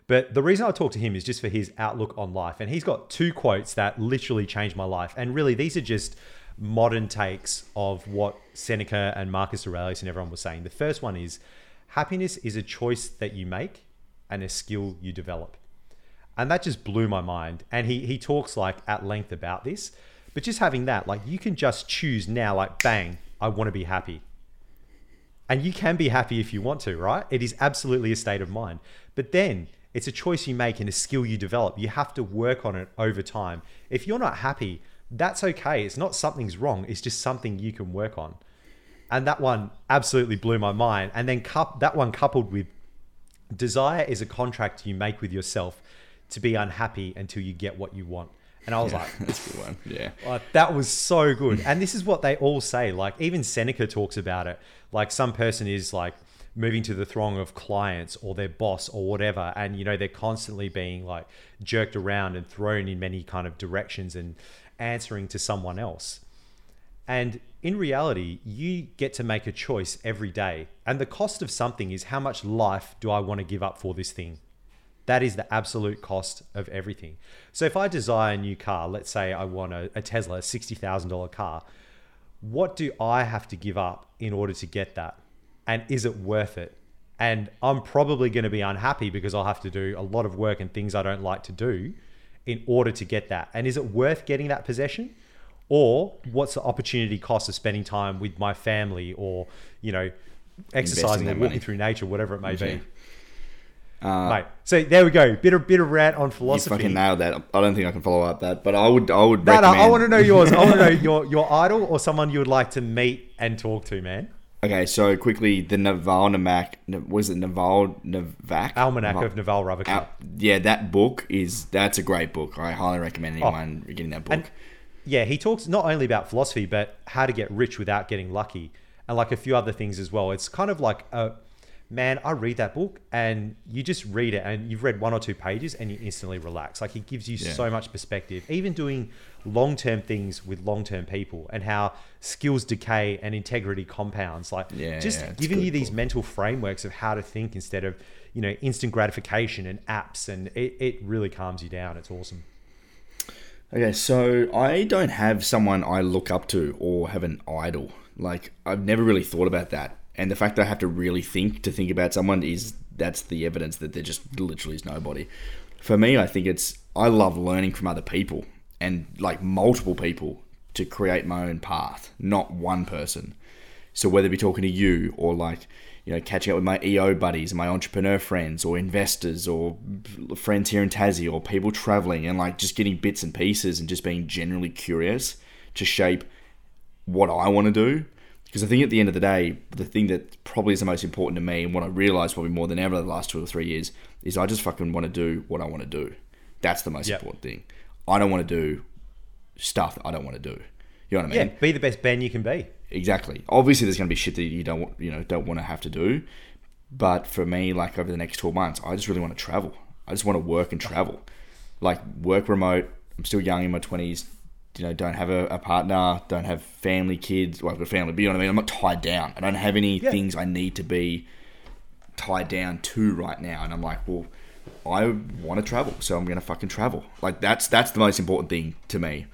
But the reason I talk to him is just for his outlook on life. And he's got two quotes that literally changed my life. And really, these are just modern takes of what Seneca and Marcus Aurelius and everyone was saying. The first one is happiness is a choice that you make and a skill you develop. And that just blew my mind. And he, he talks like at length about this. But just having that, like you can just choose now, like bang, I want to be happy. And you can be happy if you want to, right? It is absolutely a state of mind. But then it's a choice you make and a skill you develop. You have to work on it over time. If you're not happy, that's okay. It's not something's wrong, it's just something you can work on. And that one absolutely blew my mind. And then cup, that one coupled with desire is a contract you make with yourself to be unhappy until you get what you want. And I was like, that's a good one. Yeah, like, that was so good. And this is what they all say. Like even Seneca talks about it. Like some person is like moving to the throng of clients or their boss or whatever, and you know they're constantly being like jerked around and thrown in many kind of directions and answering to someone else. And in reality, you get to make a choice every day. And the cost of something is how much life do I want to give up for this thing? That is the absolute cost of everything. So if I desire a new car, let's say I want a, a Tesla, a $60,000 car, what do I have to give up in order to get that? And is it worth it? And I'm probably going to be unhappy because I'll have to do a lot of work and things I don't like to do in order to get that. And is it worth getting that possession? Or what's the opportunity cost of spending time with my family or, you know, exercising or walking money. through nature, whatever it may Yeah. be? Uh, Mate, so there we go. Bit of bit of rant on philosophy. you fucking nailed that. I don't think I can follow up that, but I would. I would No, no, recommend. I want to know yours. I want to know your your idol or someone you would like to meet and talk to, man. Okay, so quickly, the Naval Namak was it Naval Navak Almanac Naval- of Naval Ravikant. Al- yeah, that book is that's a great book. I highly recommend oh, anyone getting that book. Oh. And yeah, he talks not only about philosophy, but how to get rich without getting lucky, and like a few other things as well. It's kind of like a man. I read that book, and you just read it, and you've read one or two pages, and you instantly relax. Like it gives you Yeah. so much perspective. Even doing long term things with long term people, and how skills decay and integrity compounds. Like Yeah, just yeah, giving you these book. mental frameworks of how to think instead of you know instant gratification and apps, and it, it really calms you down. It's awesome. Okay, so I don't have someone I look up to or have an idol. Like I've never really thought about that. And the fact that I have to really think to think about someone is that's the evidence that there just literally is nobody. For me, I think it's I love learning from other people and like multiple people to create my own path, not one person. So whether it be talking to you or like, you know, catching up with my EO buddies my entrepreneur friends or investors or friends here in Tassie or people traveling and like just getting bits and pieces and just being generally curious to shape what I want to do. Because I think at the end of the day, the thing that probably is the most important to me and what I realized probably more than ever the last two or three years is I just fucking want to do what I want to do. That's the most Yep. important thing. I don't want to do stuff that I don't want to do. You know what I mean? Yeah, be the best Ben you can be. Exactly. Obviously, there's going to be shit that you don't want- you know don't want to have to do. But for me, like over the next twelve months, I just really want to travel. I just want to work and travel, like work remote. I'm still young in my twenties. You know, don't have a, a partner, don't have family, kids. Well, I've got family, but you know what I mean. I'm not tied down. I don't have any Yeah. things I need to be tied down to right now. And I'm like, well, I want to travel, so I'm going to fucking travel. Like that's that's the most important thing to me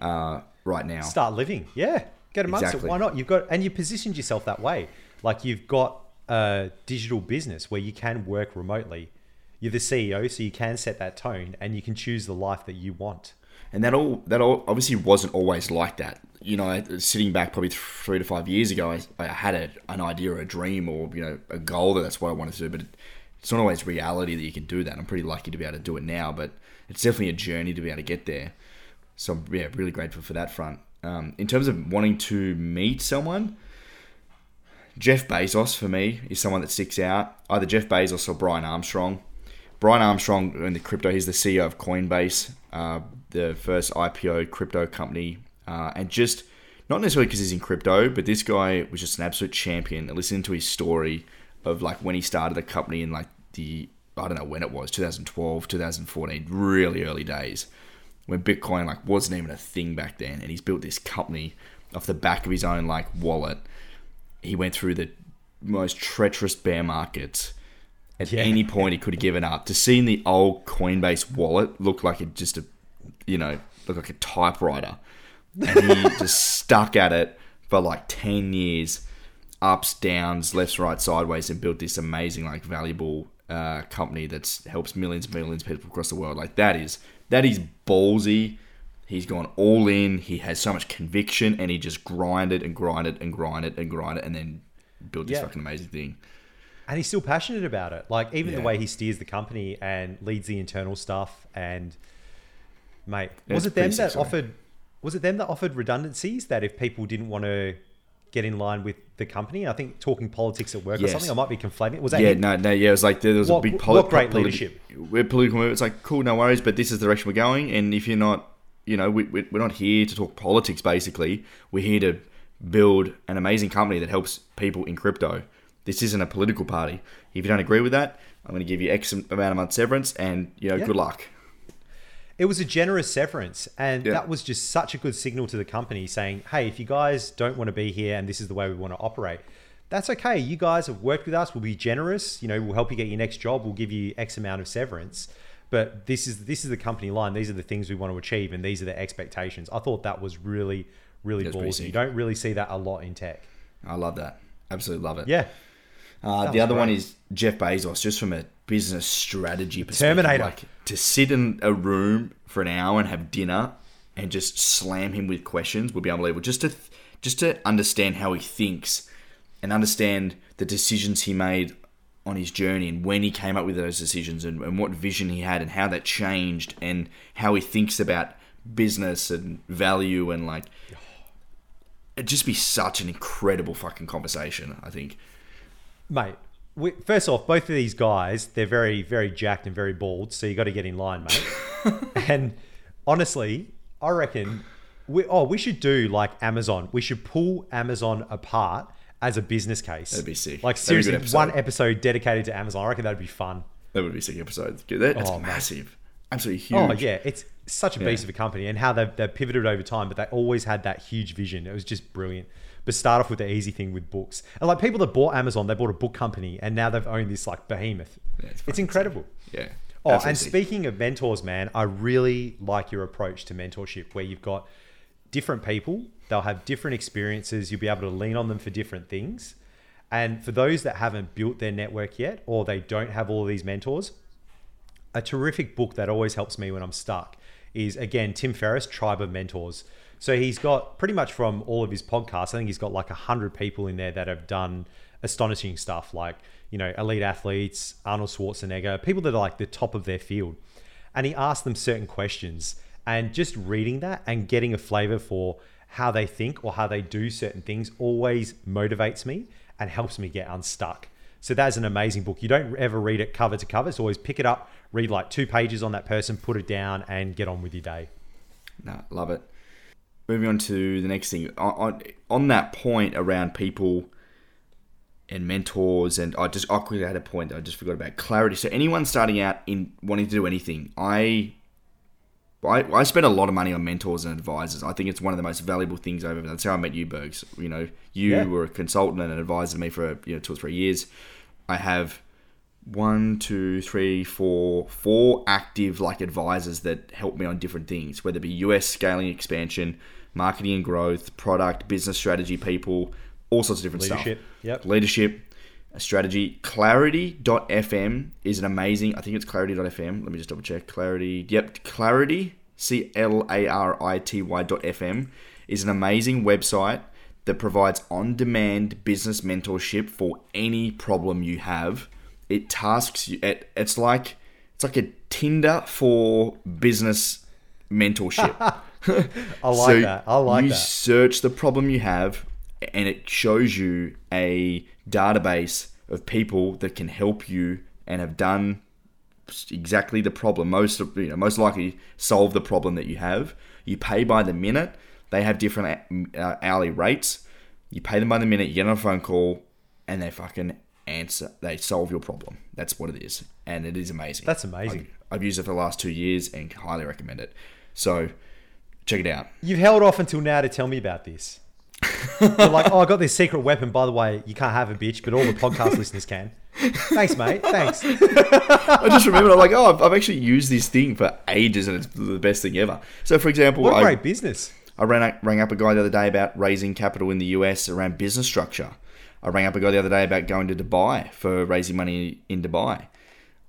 uh, right now. Start living. Yeah. Get amongst Exactly. it. Why not? You've got and you positioned yourself that way. Like you've got a digital business where you can work remotely. You're the CEO, so you can set that tone and you can choose the life that you want. And that all that all obviously wasn't always like that. You know, sitting back probably three to five years ago, I, I had a, an idea or a dream or you know a goal that that's what I wanted to do. But it, it's not always reality that you can do that. I'm pretty lucky to be able to do it now, but it's definitely a journey to be able to get there. So yeah, really grateful for that front. Um, in terms of wanting to meet someone, Jeff Bezos for me is someone that sticks out. Either Jeff Bezos or Brian Armstrong. Brian Armstrong in the crypto, he's the CEO of Coinbase, uh, the first IPO crypto company, uh, and just not necessarily because he's in crypto, but this guy was just an absolute champion. And listening to his story of like when he started the company in like the I don't know when it was 2012, 2014, really early days when Bitcoin like wasn't even a thing back then, and he's built this company off the back of his own like wallet. He went through the most treacherous bear markets. At Yeah. any point, he could have given up. To seeing the old Coinbase wallet look like it just a, you know, look like a typewriter, and he just stuck at it for like ten years, ups, downs, lefts, right, sideways, and built this amazing, like, valuable uh, company that helps millions and millions of people across the world. Like that is that is ballsy. He's gone all in. He has so much conviction, and he just grinded and grinded and grinded and grinded, and then built this Yeah. fucking amazing thing. And he's still passionate about it. Like even the way he steers the company and leads the internal stuff and mate, Yeah, was it them that offered was it them that offered redundancies that if people didn't want to get in line with the company? I think talking politics at work or something. I might be conflating. it. Was that Yeah, him? no, no, yeah. It was like there was What- a big what great poli- leadership. We're political move. It's like cool, no worries, but this is the direction we're going. And if you're not, you know, we, we, we're not here to talk politics. Basically, we're here to build an amazing company that helps people in crypto. This isn't a political party. If you don't agree with that, I'm going to give you X amount of months severance, and you know, Yeah. good luck. It was a generous severance, and Yeah. that was just such a good signal to the company saying, "Hey, if you guys don't want to be here, and this is the way we want to operate, that's okay. You guys have worked with us. We'll be generous. You know, we'll help you get your next job. We'll give you X amount of severance." But this is this is the company line. These are the things we want to achieve, and these are the expectations. I thought that was really, really ballsy. You don't really see that a lot in tech. I love that. Absolutely love it. Yeah, Uh, the other one is Jeff Bezos, just from a business strategy perspective. Terminator. Like to sit in a room for an hour and have dinner and just slam him with questions would be unbelievable. Just to just to understand how he thinks and understand the decisions he made on his journey and when he came up with those decisions and, and what vision he had and how that changed and how he thinks about business and value and like it'd just be such an incredible fucking conversation. I think. Mate. We, first off, both of these guys, they're very, very jacked and very bald, so you got to get in line, mate. and honestly, I reckon we oh we should do like Amazon. We should pull Amazon apart as a business case. That'd be sick. Like That'd be a good seriously, episode. one episode dedicated to Amazon. I reckon that'd be fun. That would be a sick episode. That- That's Oh, massive, absolutely oh, huge. Oh yeah, it's such a Yeah. beast of a company, and how they've, they've pivoted over time, but they always had that huge vision. It was just brilliant. But start off with the easy thing with books, and like people that bought Amazon, they bought a book company, and now they've owned this like behemoth. Yeah, it's it's, incredible. Yeah. Oh, Absolutely and speaking of mentors, man, I really like your approach to mentorship, where you've got different people. They'll have different experiences. You'll be able to lean on them for different things. And for those that haven't built their network yet, or they don't have all of these mentors, a terrific book that always helps me when I'm stuck is again Tim Ferriss, Tribe of Mentors. So he's got pretty much from all of his podcasts, I think he's got like a hundred people in there that have done astonishing stuff, like you know elite athletes, Arnold Schwarzenegger, people that are like the top of their field, and he asked them certain questions, and just reading that and getting a flavor for how they think or how they do certain things always motivates me and helps me get unstuck. So that's an amazing book. You don't ever read it cover to cover. It's always pick it up, read like two pages on that person, put it down, and get on with your day. No, love it. Moving on to the next thing. On, on, on that point around people and mentors, and I just I quickly had a point that I just forgot about clarity. So anyone starting out in wanting to do anything, I. I, I spend a lot of money on mentors and advisors. I think it's one of the most valuable things I've ever done. That's how I met you, Bergs. You know, you Yeah. were a consultant and an advisor to me for you know two or three years. I have one, two, three, four, four active like advisors that help me on different things, whether it be US scaling expansion, marketing and growth, product, business strategy, people, all sorts of different Leadership, stuff. yep. Leadership, strategy. Clarity.fm is an amazing, I think it's clarity.fm. Let me just double check. Clarity, yep, clarity, C L A R I T Y.fm is an amazing website that provides on demand business mentorship for any problem you have. It tasks you, it, it's like, it's like a Tinder for business mentorship. I like that. I like you that. search the problem you have, and it shows you a database of people that can help you and have done exactly the problem. Most of you know, most likely solve the problem that you have. You pay by the minute. They have different uh, hourly rates. You pay them by the minute. You get on a phone call, and they fucking answer. They solve your problem. That's what it is, and it is amazing. That's amazing. I've, I've used it for the last two years and highly recommend it. So check it out. You've held off until now to tell me about this. You're like, oh, I got this secret weapon. By the way, you can't have a bitch, but all the podcast listeners can. Thanks, mate. Thanks. I just remembered, I'm like, oh, I've, I've actually used this thing for ages and it's the best thing ever. So, for example, What a I, great business. I ran, rang up a guy the other day about raising capital in the US around business structure. I rang up a guy the other day about going to Dubai for raising money in Dubai.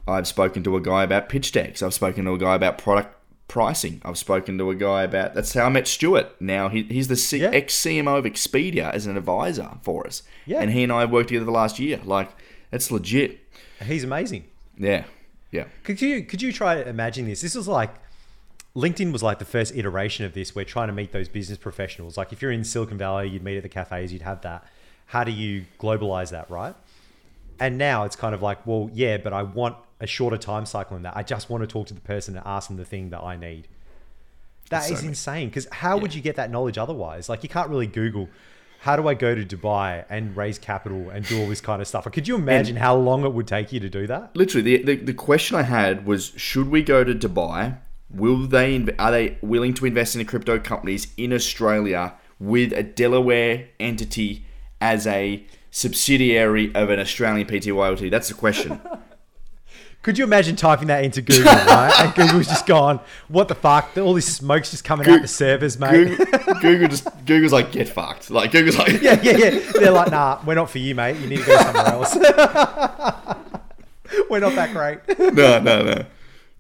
I've spoken to a guy about pitch decks. I've spoken to a guy about product pricing. I've spoken to a guy about that's how I met Stuart. Now he, he's the C, Yeah. ex CMO of Expedia as an advisor for us. Yeah. And he and I have worked together the last year. Like, that's legit. He's amazing. Yeah. Yeah. Could you could you try to imagine this? This was like LinkedIn was like the first iteration of this. We're trying to meet those business professionals. Like if you're in Silicon Valley, you'd meet at the cafes, you'd have that. How do you globalize that, right? And now it's kind of like, well, yeah, but I want a shorter time cycle in that. I just want to talk to the person and ask them the thing that I need. That That's is insane because how would you get that knowledge otherwise? Like you can't really Google. How do I go to Dubai and raise capital and do all this kind of stuff? Could you imagine how long it would take you to do that? literally the, the, the question I had was should we go to Dubai? Will they inv- are they willing to invest in the crypto companies in Australia with a Delaware entity as a subsidiary of an Australian Pty Ltd? That's the question. Could you imagine typing that into Google, right? And Google's just gone, what the fuck? All this smoke's just coming out of the servers, mate. Google, Google just Google's like get fucked. Like Google's like Yeah, yeah, yeah. They're like, nah, we're not for you, mate. You need to go somewhere else. we're not that great. no no no.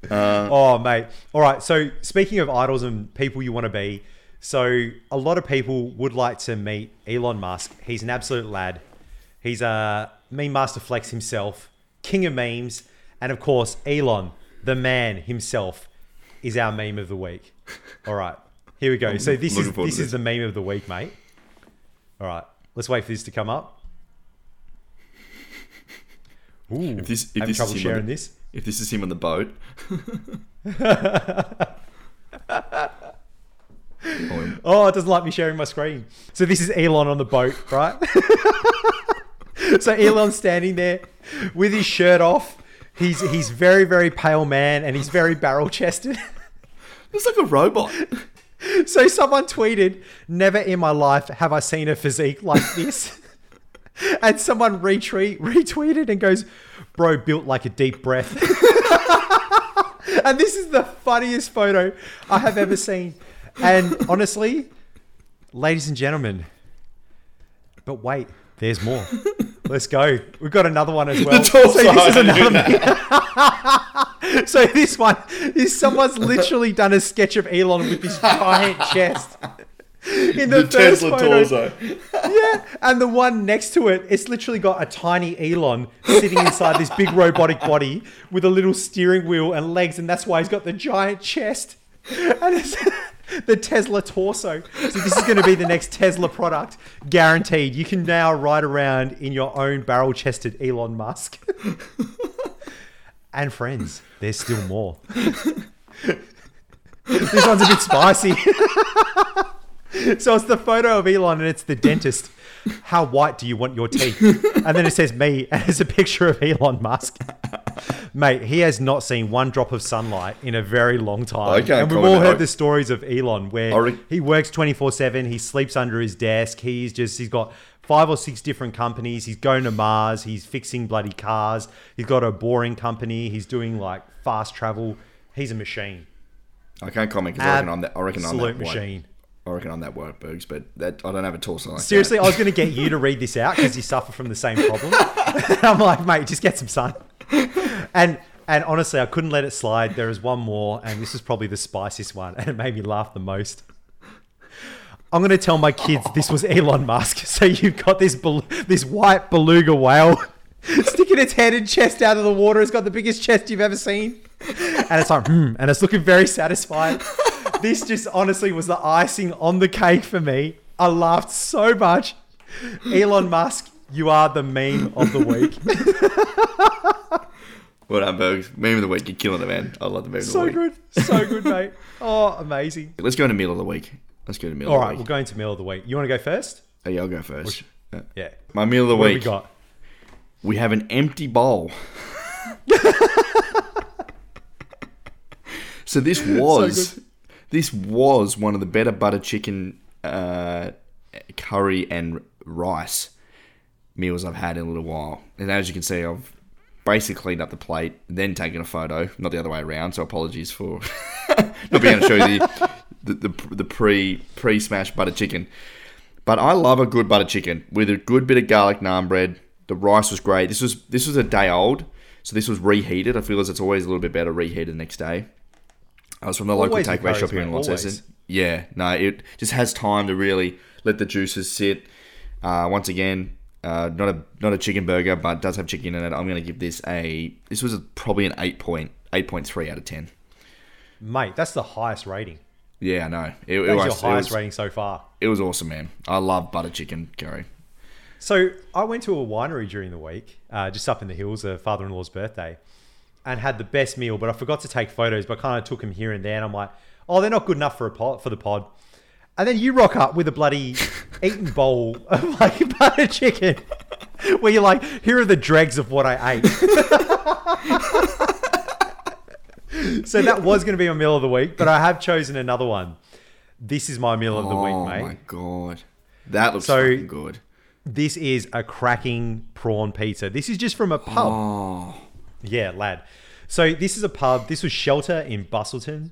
Uh, oh, mate. All right. So, speaking of idols and people you want to be, so a lot of people would like to meet Elon Musk. He's an absolute lad. He's uh, a meme master flex himself. king of memes, and of course, Elon, the man himself, is our meme of the week. All right, here we go. so this is this is the meme of the week, mate. All right, let's wait for this to come up. Ooh, If this- if having this is trouble sharing the- this. If this is him on the boat. Oh. Oh, it doesn't like me sharing my screen. So this is Elon on the boat, right? so Elon's standing there with his shirt off. He's he's very very pale man and he's very barrel chested. It's like a robot. so someone tweeted, "Never in my life have I seen a physique like this." and someone retweet retweeted and goes, "Bro, built like a deep breath." and this is the funniest photo I have ever seen. And honestly, ladies and gentlemen, but wait, there's more. Let's go. We've got another one as well. torso, so this is another. so this one is someone's literally done a sketch of Elon with this giant chest. In the, The first Tesla photo, torso. yeah, and the one next to it, it's literally got a tiny Elon sitting inside this big robotic body with a little steering wheel and legs, and that's why he's got the giant chest. And it's the Tesla torso. So this is going to be the next Tesla product, guaranteed. You can now ride around in your own barrel-chested Elon Musk. and friends, there's still more. this one's a bit spicy. So it's the photo of Elon and it's the dentist. How white do you want your teeth? And then it says me and it's a picture of Elon Musk. Mate, he has not seen one drop of sunlight in a very long time. Can't and we've all heard I- the stories of Elon where re- he works 24/7, he sleeps under his desk, he's just he's got five or six different companies, he's going to Mars, he's fixing bloody cars, he's got a boring company, he's doing like fast travel. He's a machine. I can't comment because I reckon I'm that. I reckon I'm Absolute that machine. I reckon I'm that white, Bergs, but that I don't have a torso like Seriously, that. I was going to get you to read this out because you suffer from the same problem. I'm like, mate, just get some sun. And and honestly, I couldn't let it slide. There is one more, and this is probably the spiciest one, and it made me laugh the most. I'm going to tell my kids this was Elon Musk. So you've got this bel- this white beluga whale sticking its head and chest out of the water. It's got the biggest chest you've ever seen, and it's like, hmm, and it's looking very satisfied. This just honestly was the icing on the cake for me. I laughed so much. Elon Musk, you are the meme of the week. Well done, Bergs. Meme of the week. You're killing it, man. I love the meme of the week. So good, so good, mate. Oh, amazing. Let's go into middle of the week. Let's go to middle All right, we're going to middle of the week. You want to go first? Oh, yeah, I'll go first. Uh, Yeah. My meal of the week. What have we got? We have an empty bowl. so this was this was one of the better butter chicken uh, curry and rice meals I've had in a little while. And as you can see, I've basically cleaned up the plate, then taken a photo, not the other way around. So apologies for not being able to show you the the, the, the pre pre smashed butter chicken. But I love a good butter chicken with a good bit of garlic naan bread. The rice was great. This was this was a day old, so this was reheated. I feel as it's always a little bit better reheated the next day. I was from the local takeaway shop here in Launceston. Yeah, no, it just has time to really let the juices sit. Uh, once again, uh, not a not a chicken burger, but does have chicken in it. I'm going to give this a. This was a, probably an eight point eight point three out of ten. Mate, that's the highest rating. Yeah, I know. It, it That's was, your highest was- rating so far. it was awesome, man. I love butter chicken curry. So I went to a winery during the week, uh, just up in the hills, a father-in-law's birthday, and had the best meal. But I forgot to take photos, but kind of took them here and there. And I'm like, oh, they're not good enough for a pod, for the pod. And then you rock up with a bloody eaten bowl of like butter chicken, where you're like, here are the dregs of what I ate. so that was going to be my meal of the week, but I have chosen another one. This is my meal of the oh week, mate. Oh my god, that looks So- good. This is a cracking prawn pizza. This is just from a pub. Oh, Yeah, lad. So this is a pub. This was Shelter in Busselton.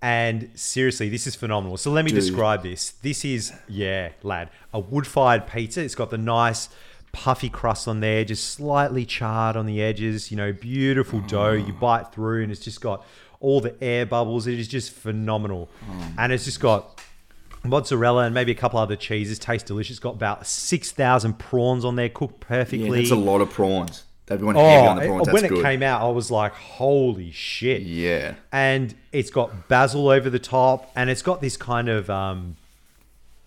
And seriously, this is phenomenal. So let me Dude. describe this. This is, yeah, lad, a wood fired pizza. It's got the nice puffy crust on there, just slightly charred on the edges, you know, beautiful dough. You mm. bite through and it's just got all the air bubbles. It is just phenomenal. Mm. And it's just got mozzarella and maybe a couple other cheeses. Tastes delicious. Got about 6,000 prawns on there, cooked perfectly. yeah, that's a lot of prawns. They've gone heavy on the Oh, prawns. it- That's when good. it came out, I was like, "Holy shit!" yeah. and it's got basil over the top, and it's got this kind of um,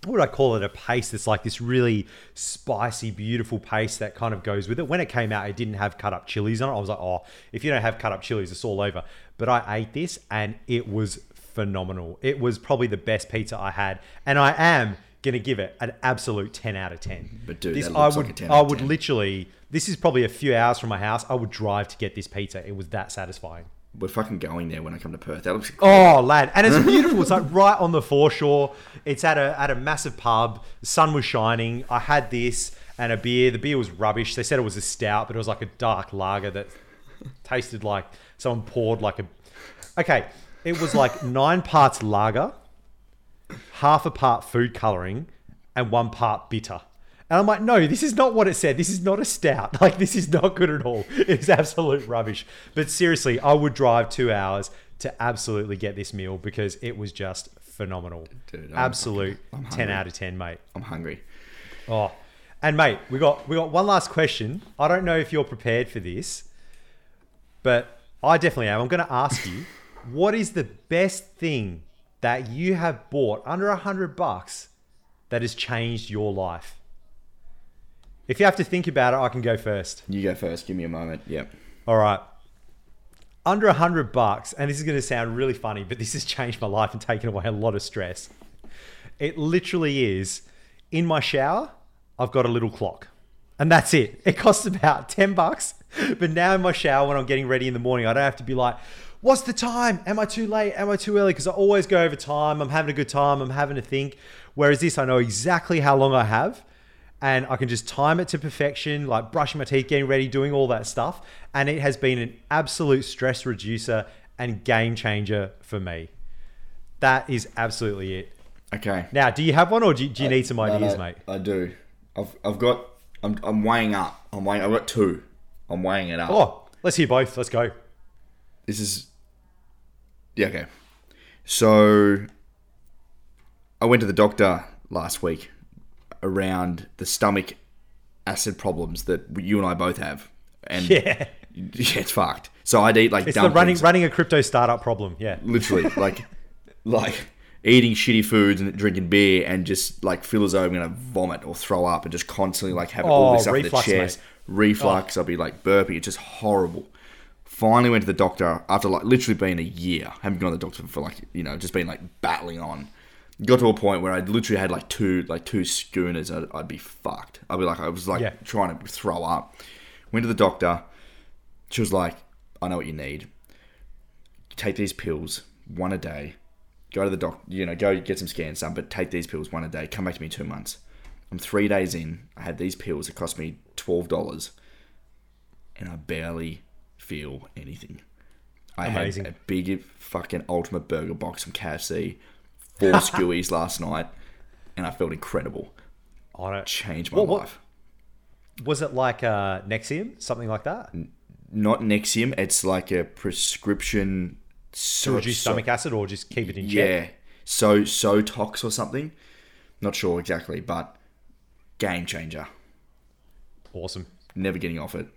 what would I call it? A paste that's like this really spicy, beautiful paste that kind of goes with it. When it came out, it didn't have cut up chilies on it. I was like, oh, if you don't have cut up chilies, it's all over. But I ate this, and it was phenomenal. It was probably the best pizza I had, and I am gonna give it an absolute ten out of ten. But dude, this I would, like a 10 I would 10. literally. This is probably a few hours from my house. I would drive to get this pizza. It was that satisfying. We're fucking going there when I come to Perth. That looks Oh, lad, and it's beautiful. It's like right on the foreshore. It's at a at a massive pub. The sun was shining. I had this and a beer. The beer was rubbish. They said it was a stout, but it was like a dark lager that tasted like someone poured like a. Okay, it was like nine parts lager, half a part food coloring, and one part bitter. And I'm like, no, this is not what it said. This is not a stout. Like, this is not good at all. It's absolute rubbish. But seriously, I would drive two hours to absolutely get this meal because it was just phenomenal. Dude, I'm Absolute I'm 10 out of 10, mate. I'm hungry. Oh, and mate, we got we got one last question. I don't know if you're prepared for this, but I definitely am. I'm going to ask you, what is the best thing that you have bought under a hundred bucks that has changed your life? If you have to think about it, I can go first. You go first. Give me a moment. Yep. All right. Under a hundred bucks, and this is going to sound really funny, but this has changed my life and taken away a lot of stress. It literally is in my shower, I've got a little clock. And that's it. It costs about 10 bucks. But now in my shower, when I'm getting ready in the morning, I don't have to be like, what's the time? Am I too late? Am I too early? Because I always go over time. I'm having a good time. I'm having to think. Whereas this, I know exactly how long I have and I can just time it to perfection, like brushing my teeth, getting ready, doing all that stuff. And it has been an absolute stress reducer and game changer for me. That is absolutely it. Okay. Now, do you have one or do you, do you uh, need some ideas, no, mate? I do. I've, I've got. I'm, I'm weighing up. I'm weighing. I've got two. I'm weighing it up. Oh, let's hear both. Let's go. This is. Yeah. Okay. So. I went to the doctor last week around the stomach acid problems that you and I both have, and Yeah. yeah, it's fucked. So I'd eat like It's the running running a crypto startup problem. Yeah. literally like like eating shitty foods and drinking beer and just like feel as though I'm gonna vomit or throw up and just constantly like have all Oh, this stuff in the chest. mate. Reflux, I'll be like burping, it's just horrible. Finally went to the doctor after like literally being a year. Haven't gone to the doctor for like you know, just been like battling on. Got to a point where I literally had like two like two schooners. I'd, I'd be fucked. I'd be like I was like Yeah. trying to throw up. Went to the doctor. She was like, "I know what you need take these pills one a day. Go to the doc, you know, go get some scans done, but take these pills one a day. Come back to me in two months. I'm three days in. I had these pills. It cost me twelve dollars, and I barely feel anything. I Amazing. had a big fucking ultimate burger box from KFC, four skewies last night, and I felt incredible. On it. Changed my what- life. Was it like uh, Nexium, something like that? Not Nexium. It's like a prescription. To reduce so- stomach acid or just keep it in check? Yeah. So so tox or something. Not sure exactly, but game changer. Awesome. Never getting off it.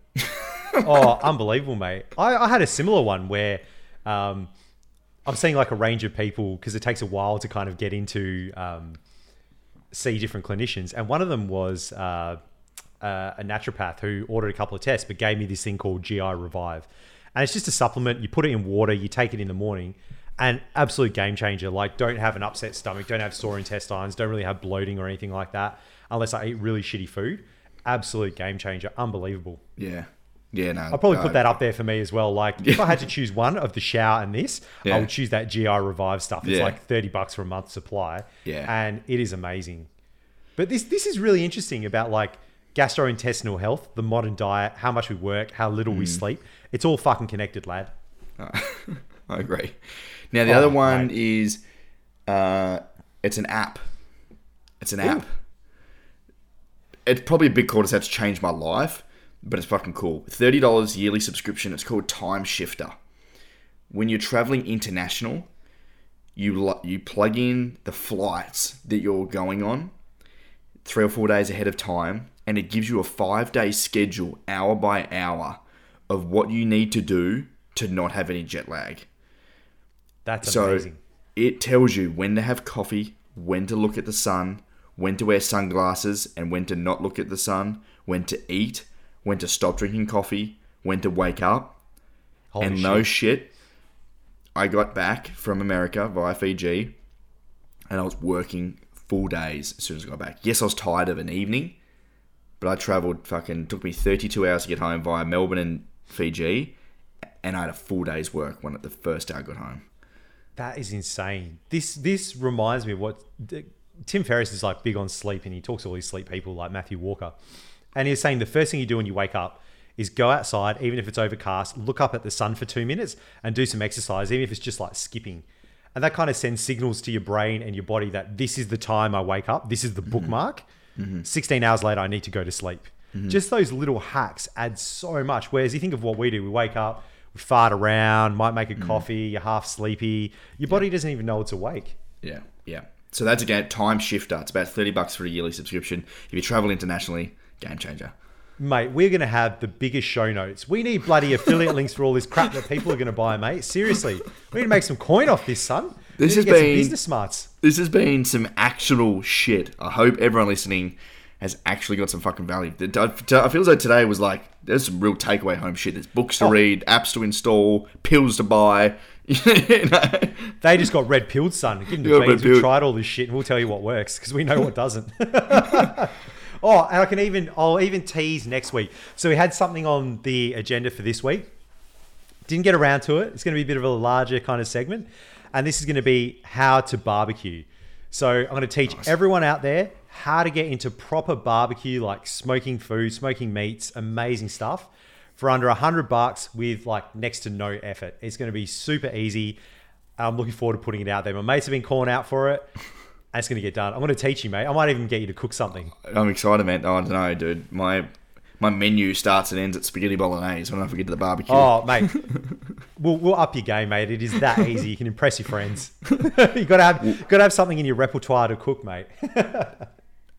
Oh, unbelievable, mate. I, I had a similar one where um, I'm seeing like a range of people because it takes a while to kind of get into um, see different clinicians, and one of them was uh, uh, a naturopath who ordered a couple of tests but gave me this thing called GI Revive, and it's just a supplement. You put it in water, you take it in the morning. And absolute game changer. Like, don't have an upset stomach, don't have sore intestines, don't really have bloating or anything like that, unless I eat really shitty food. Absolute game changer. Unbelievable. Yeah. Yeah, no. I'll probably put that up there for me as well. Like if I had to choose one of the shower and this, Yeah. I would choose that GI Revive stuff. It's Yeah. like thirty bucks for a month supply. Yeah. and it is amazing. But this this is really interesting about like gastrointestinal health, the modern diet, how much we work, how little Mm. we sleep. It's all fucking connected, lad. I agree. Now the Oh, other one mate. is uh it's an app. It's an app. It's probably a big call to to change my life, but it's fucking cool. Thirty dollars yearly subscription. It's called Time Shifter. When you're traveling international, you you plug in the flights that you're going on three or four days ahead of time, and it gives you a five day schedule, hour by hour, of what you need to do to not have any jet lag. That's So amazing. it tells you when to have coffee, when to look at the sun, when to wear sunglasses, and when to not look at the sun, when to eat, when to stop drinking coffee, when to wake up. Holy and shit. no shit, I got back from America via Fiji, and I was working full days as soon as I got back. Yes, I was tired of an evening, but I travelled fucking took me 32 hours to get home via Melbourne and Fiji, and I had a full day's work when the first day I got home. That is insane. This this reminds me of what Tim Ferriss is like big on sleep, and he talks to all these sleep people like Matthew Walker, and he was saying the first thing you do when you wake up is go outside, even if it's overcast, look up at the sun for two minutes, and do some exercise, even if it's just like skipping, and that kind of sends signals to your brain and your body that this is the time I wake up, this is the mm-hmm. bookmark. Mm-hmm. 16 hours later, I need to go to sleep. Mm-hmm. Just those little hacks add so much. Whereas you think of what we do, we wake up, we fart around, might make a coffee, you're half sleepy. Your body doesn't even know it's awake. Yeah, yeah. So that's again Timeshifter. It's about 30 bucks for a yearly subscription. If you travel internationally, game changer. Mate, we're going to have the biggest show notes. We need bloody affiliate links for all this crap that people are going to buy, mate. Seriously. We need to make some coin off this, son. This has been- business smarts. This has been some actual shit. I hope everyone listening has actually got some fucking value. I feel as though today was like there's some real takeaway home shit. There's books to Oh. read, apps to install, pills to buy. you know? They just got red pilled, son. Give them the beans. We tried all this shit and we'll tell you what works because we know what doesn't. oh, and I can even, I'll even tease next week. So we had something on the agenda for this week. Didn't get around to it. It's going to be a bit of a larger kind of segment. And this is going to be how to barbecue. So I'm going to teach everyone out there how to get into proper barbecue, like smoking food, smoking meats, amazing stuff for under a hundred bucks with like next to no effort. It's going to be super easy. I'm looking forward to putting it out there. My mates have been calling out for it. Going to get done. I'm going to teach you, mate. I might even get you to cook something. I'm excited, man. Oh, I don't know, dude. My my menu starts and ends at spaghetti bolognese. I don't know if we get to the barbecue. Oh, mate, we'll, we'll up your game, mate. It is that easy. You can impress your friends. you got to have got to have something in your repertoire to cook, mate.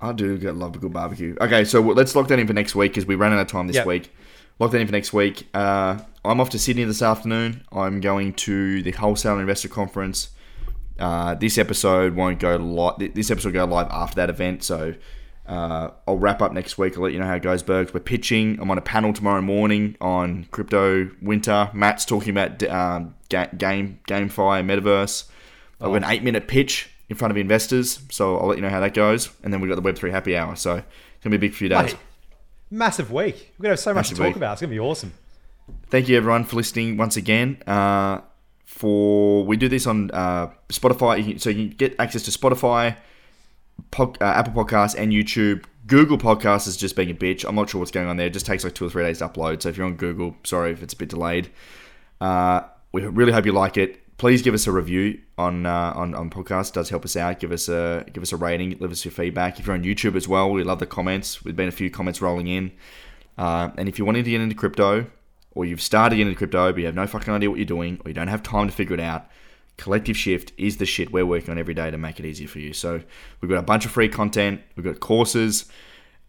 I do get love a good barbecue. Okay, so let's lock that in for next week because we ran out of time this Yep. week. Lock that in for next week. Uh, I'm off to Sydney this afternoon. I'm going to the Wholesale Investor Conference. Uh, this episode won't go live. This episode will go live after that event. So uh, I'll wrap up next week. I'll let you know how it goes, Bergs. We're pitching. I'm on a panel tomorrow morning on crypto winter. Matt's talking about um, ga- game GameFi metaverse. I've got an eight minute pitch in front of investors. So I'll let you know how that goes. And then we've got the Web3 happy hour. So it's going to be a big few days. Mate, massive week. We're going to have so much to talk week. about. It's going to be awesome. thank you everyone for listening once again. Uh, for we do this on uh, Spotify, so you get access to Spotify, uh, Apple Podcasts, and YouTube. Google Podcasts is just being a bitch. I'm not sure what's going on there. It just takes like two or three days to upload. So if you're on Google, sorry if it's a bit delayed. Uh, we really hope you like it. Please give us a review on uh, on on podcast. It does help us out. Give us a give us a rating. Leave us your feedback. If you're on YouTube as well, we love the comments. We've been a few comments rolling in. Uh, and if you're wanting to get into crypto, or you've started into crypto, but you have no fucking idea what you're doing, or you don't have time to figure it out, Collective Shift is the shit we're working on every day to make it easier for you. So we've got a bunch of free content, we've got courses,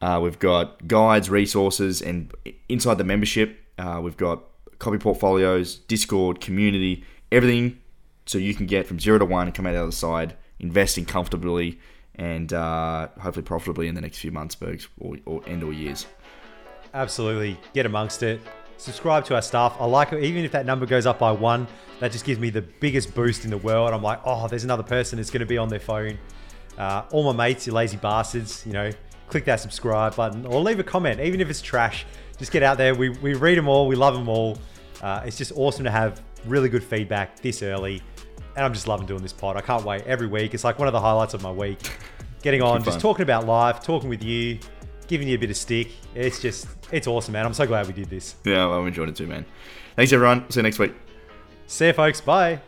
uh, we've got guides, resources, and inside the membership, uh, we've got copy portfolios, Discord, community, everything so you can get from zero to one and come out the other side, investing comfortably and uh, hopefully profitably in the next few months, Bergs, or, or end or years. Absolutely. Get amongst it. Subscribe to our stuff. I like it. Even if that number goes up by one, that just gives me the biggest boost in the world. I'm like, oh, there's another person that's going to be on their phone. Uh, all my mates, you lazy bastards, you know, click that subscribe button or leave a comment, even if it's trash. Just get out there. We, we read them all. We love them all. Uh, it's just awesome to have really good feedback this early. And I'm just loving doing this pod. I can't wait every week. It's like one of the highlights of my week. Getting on, just talking about life, talking with you, giving you a bit of stick. It's just, it's awesome, man. I'm so glad we did this. Yeah, well, I enjoyed it too, man. Thanks, everyone. See you next week. See you, folks. Bye.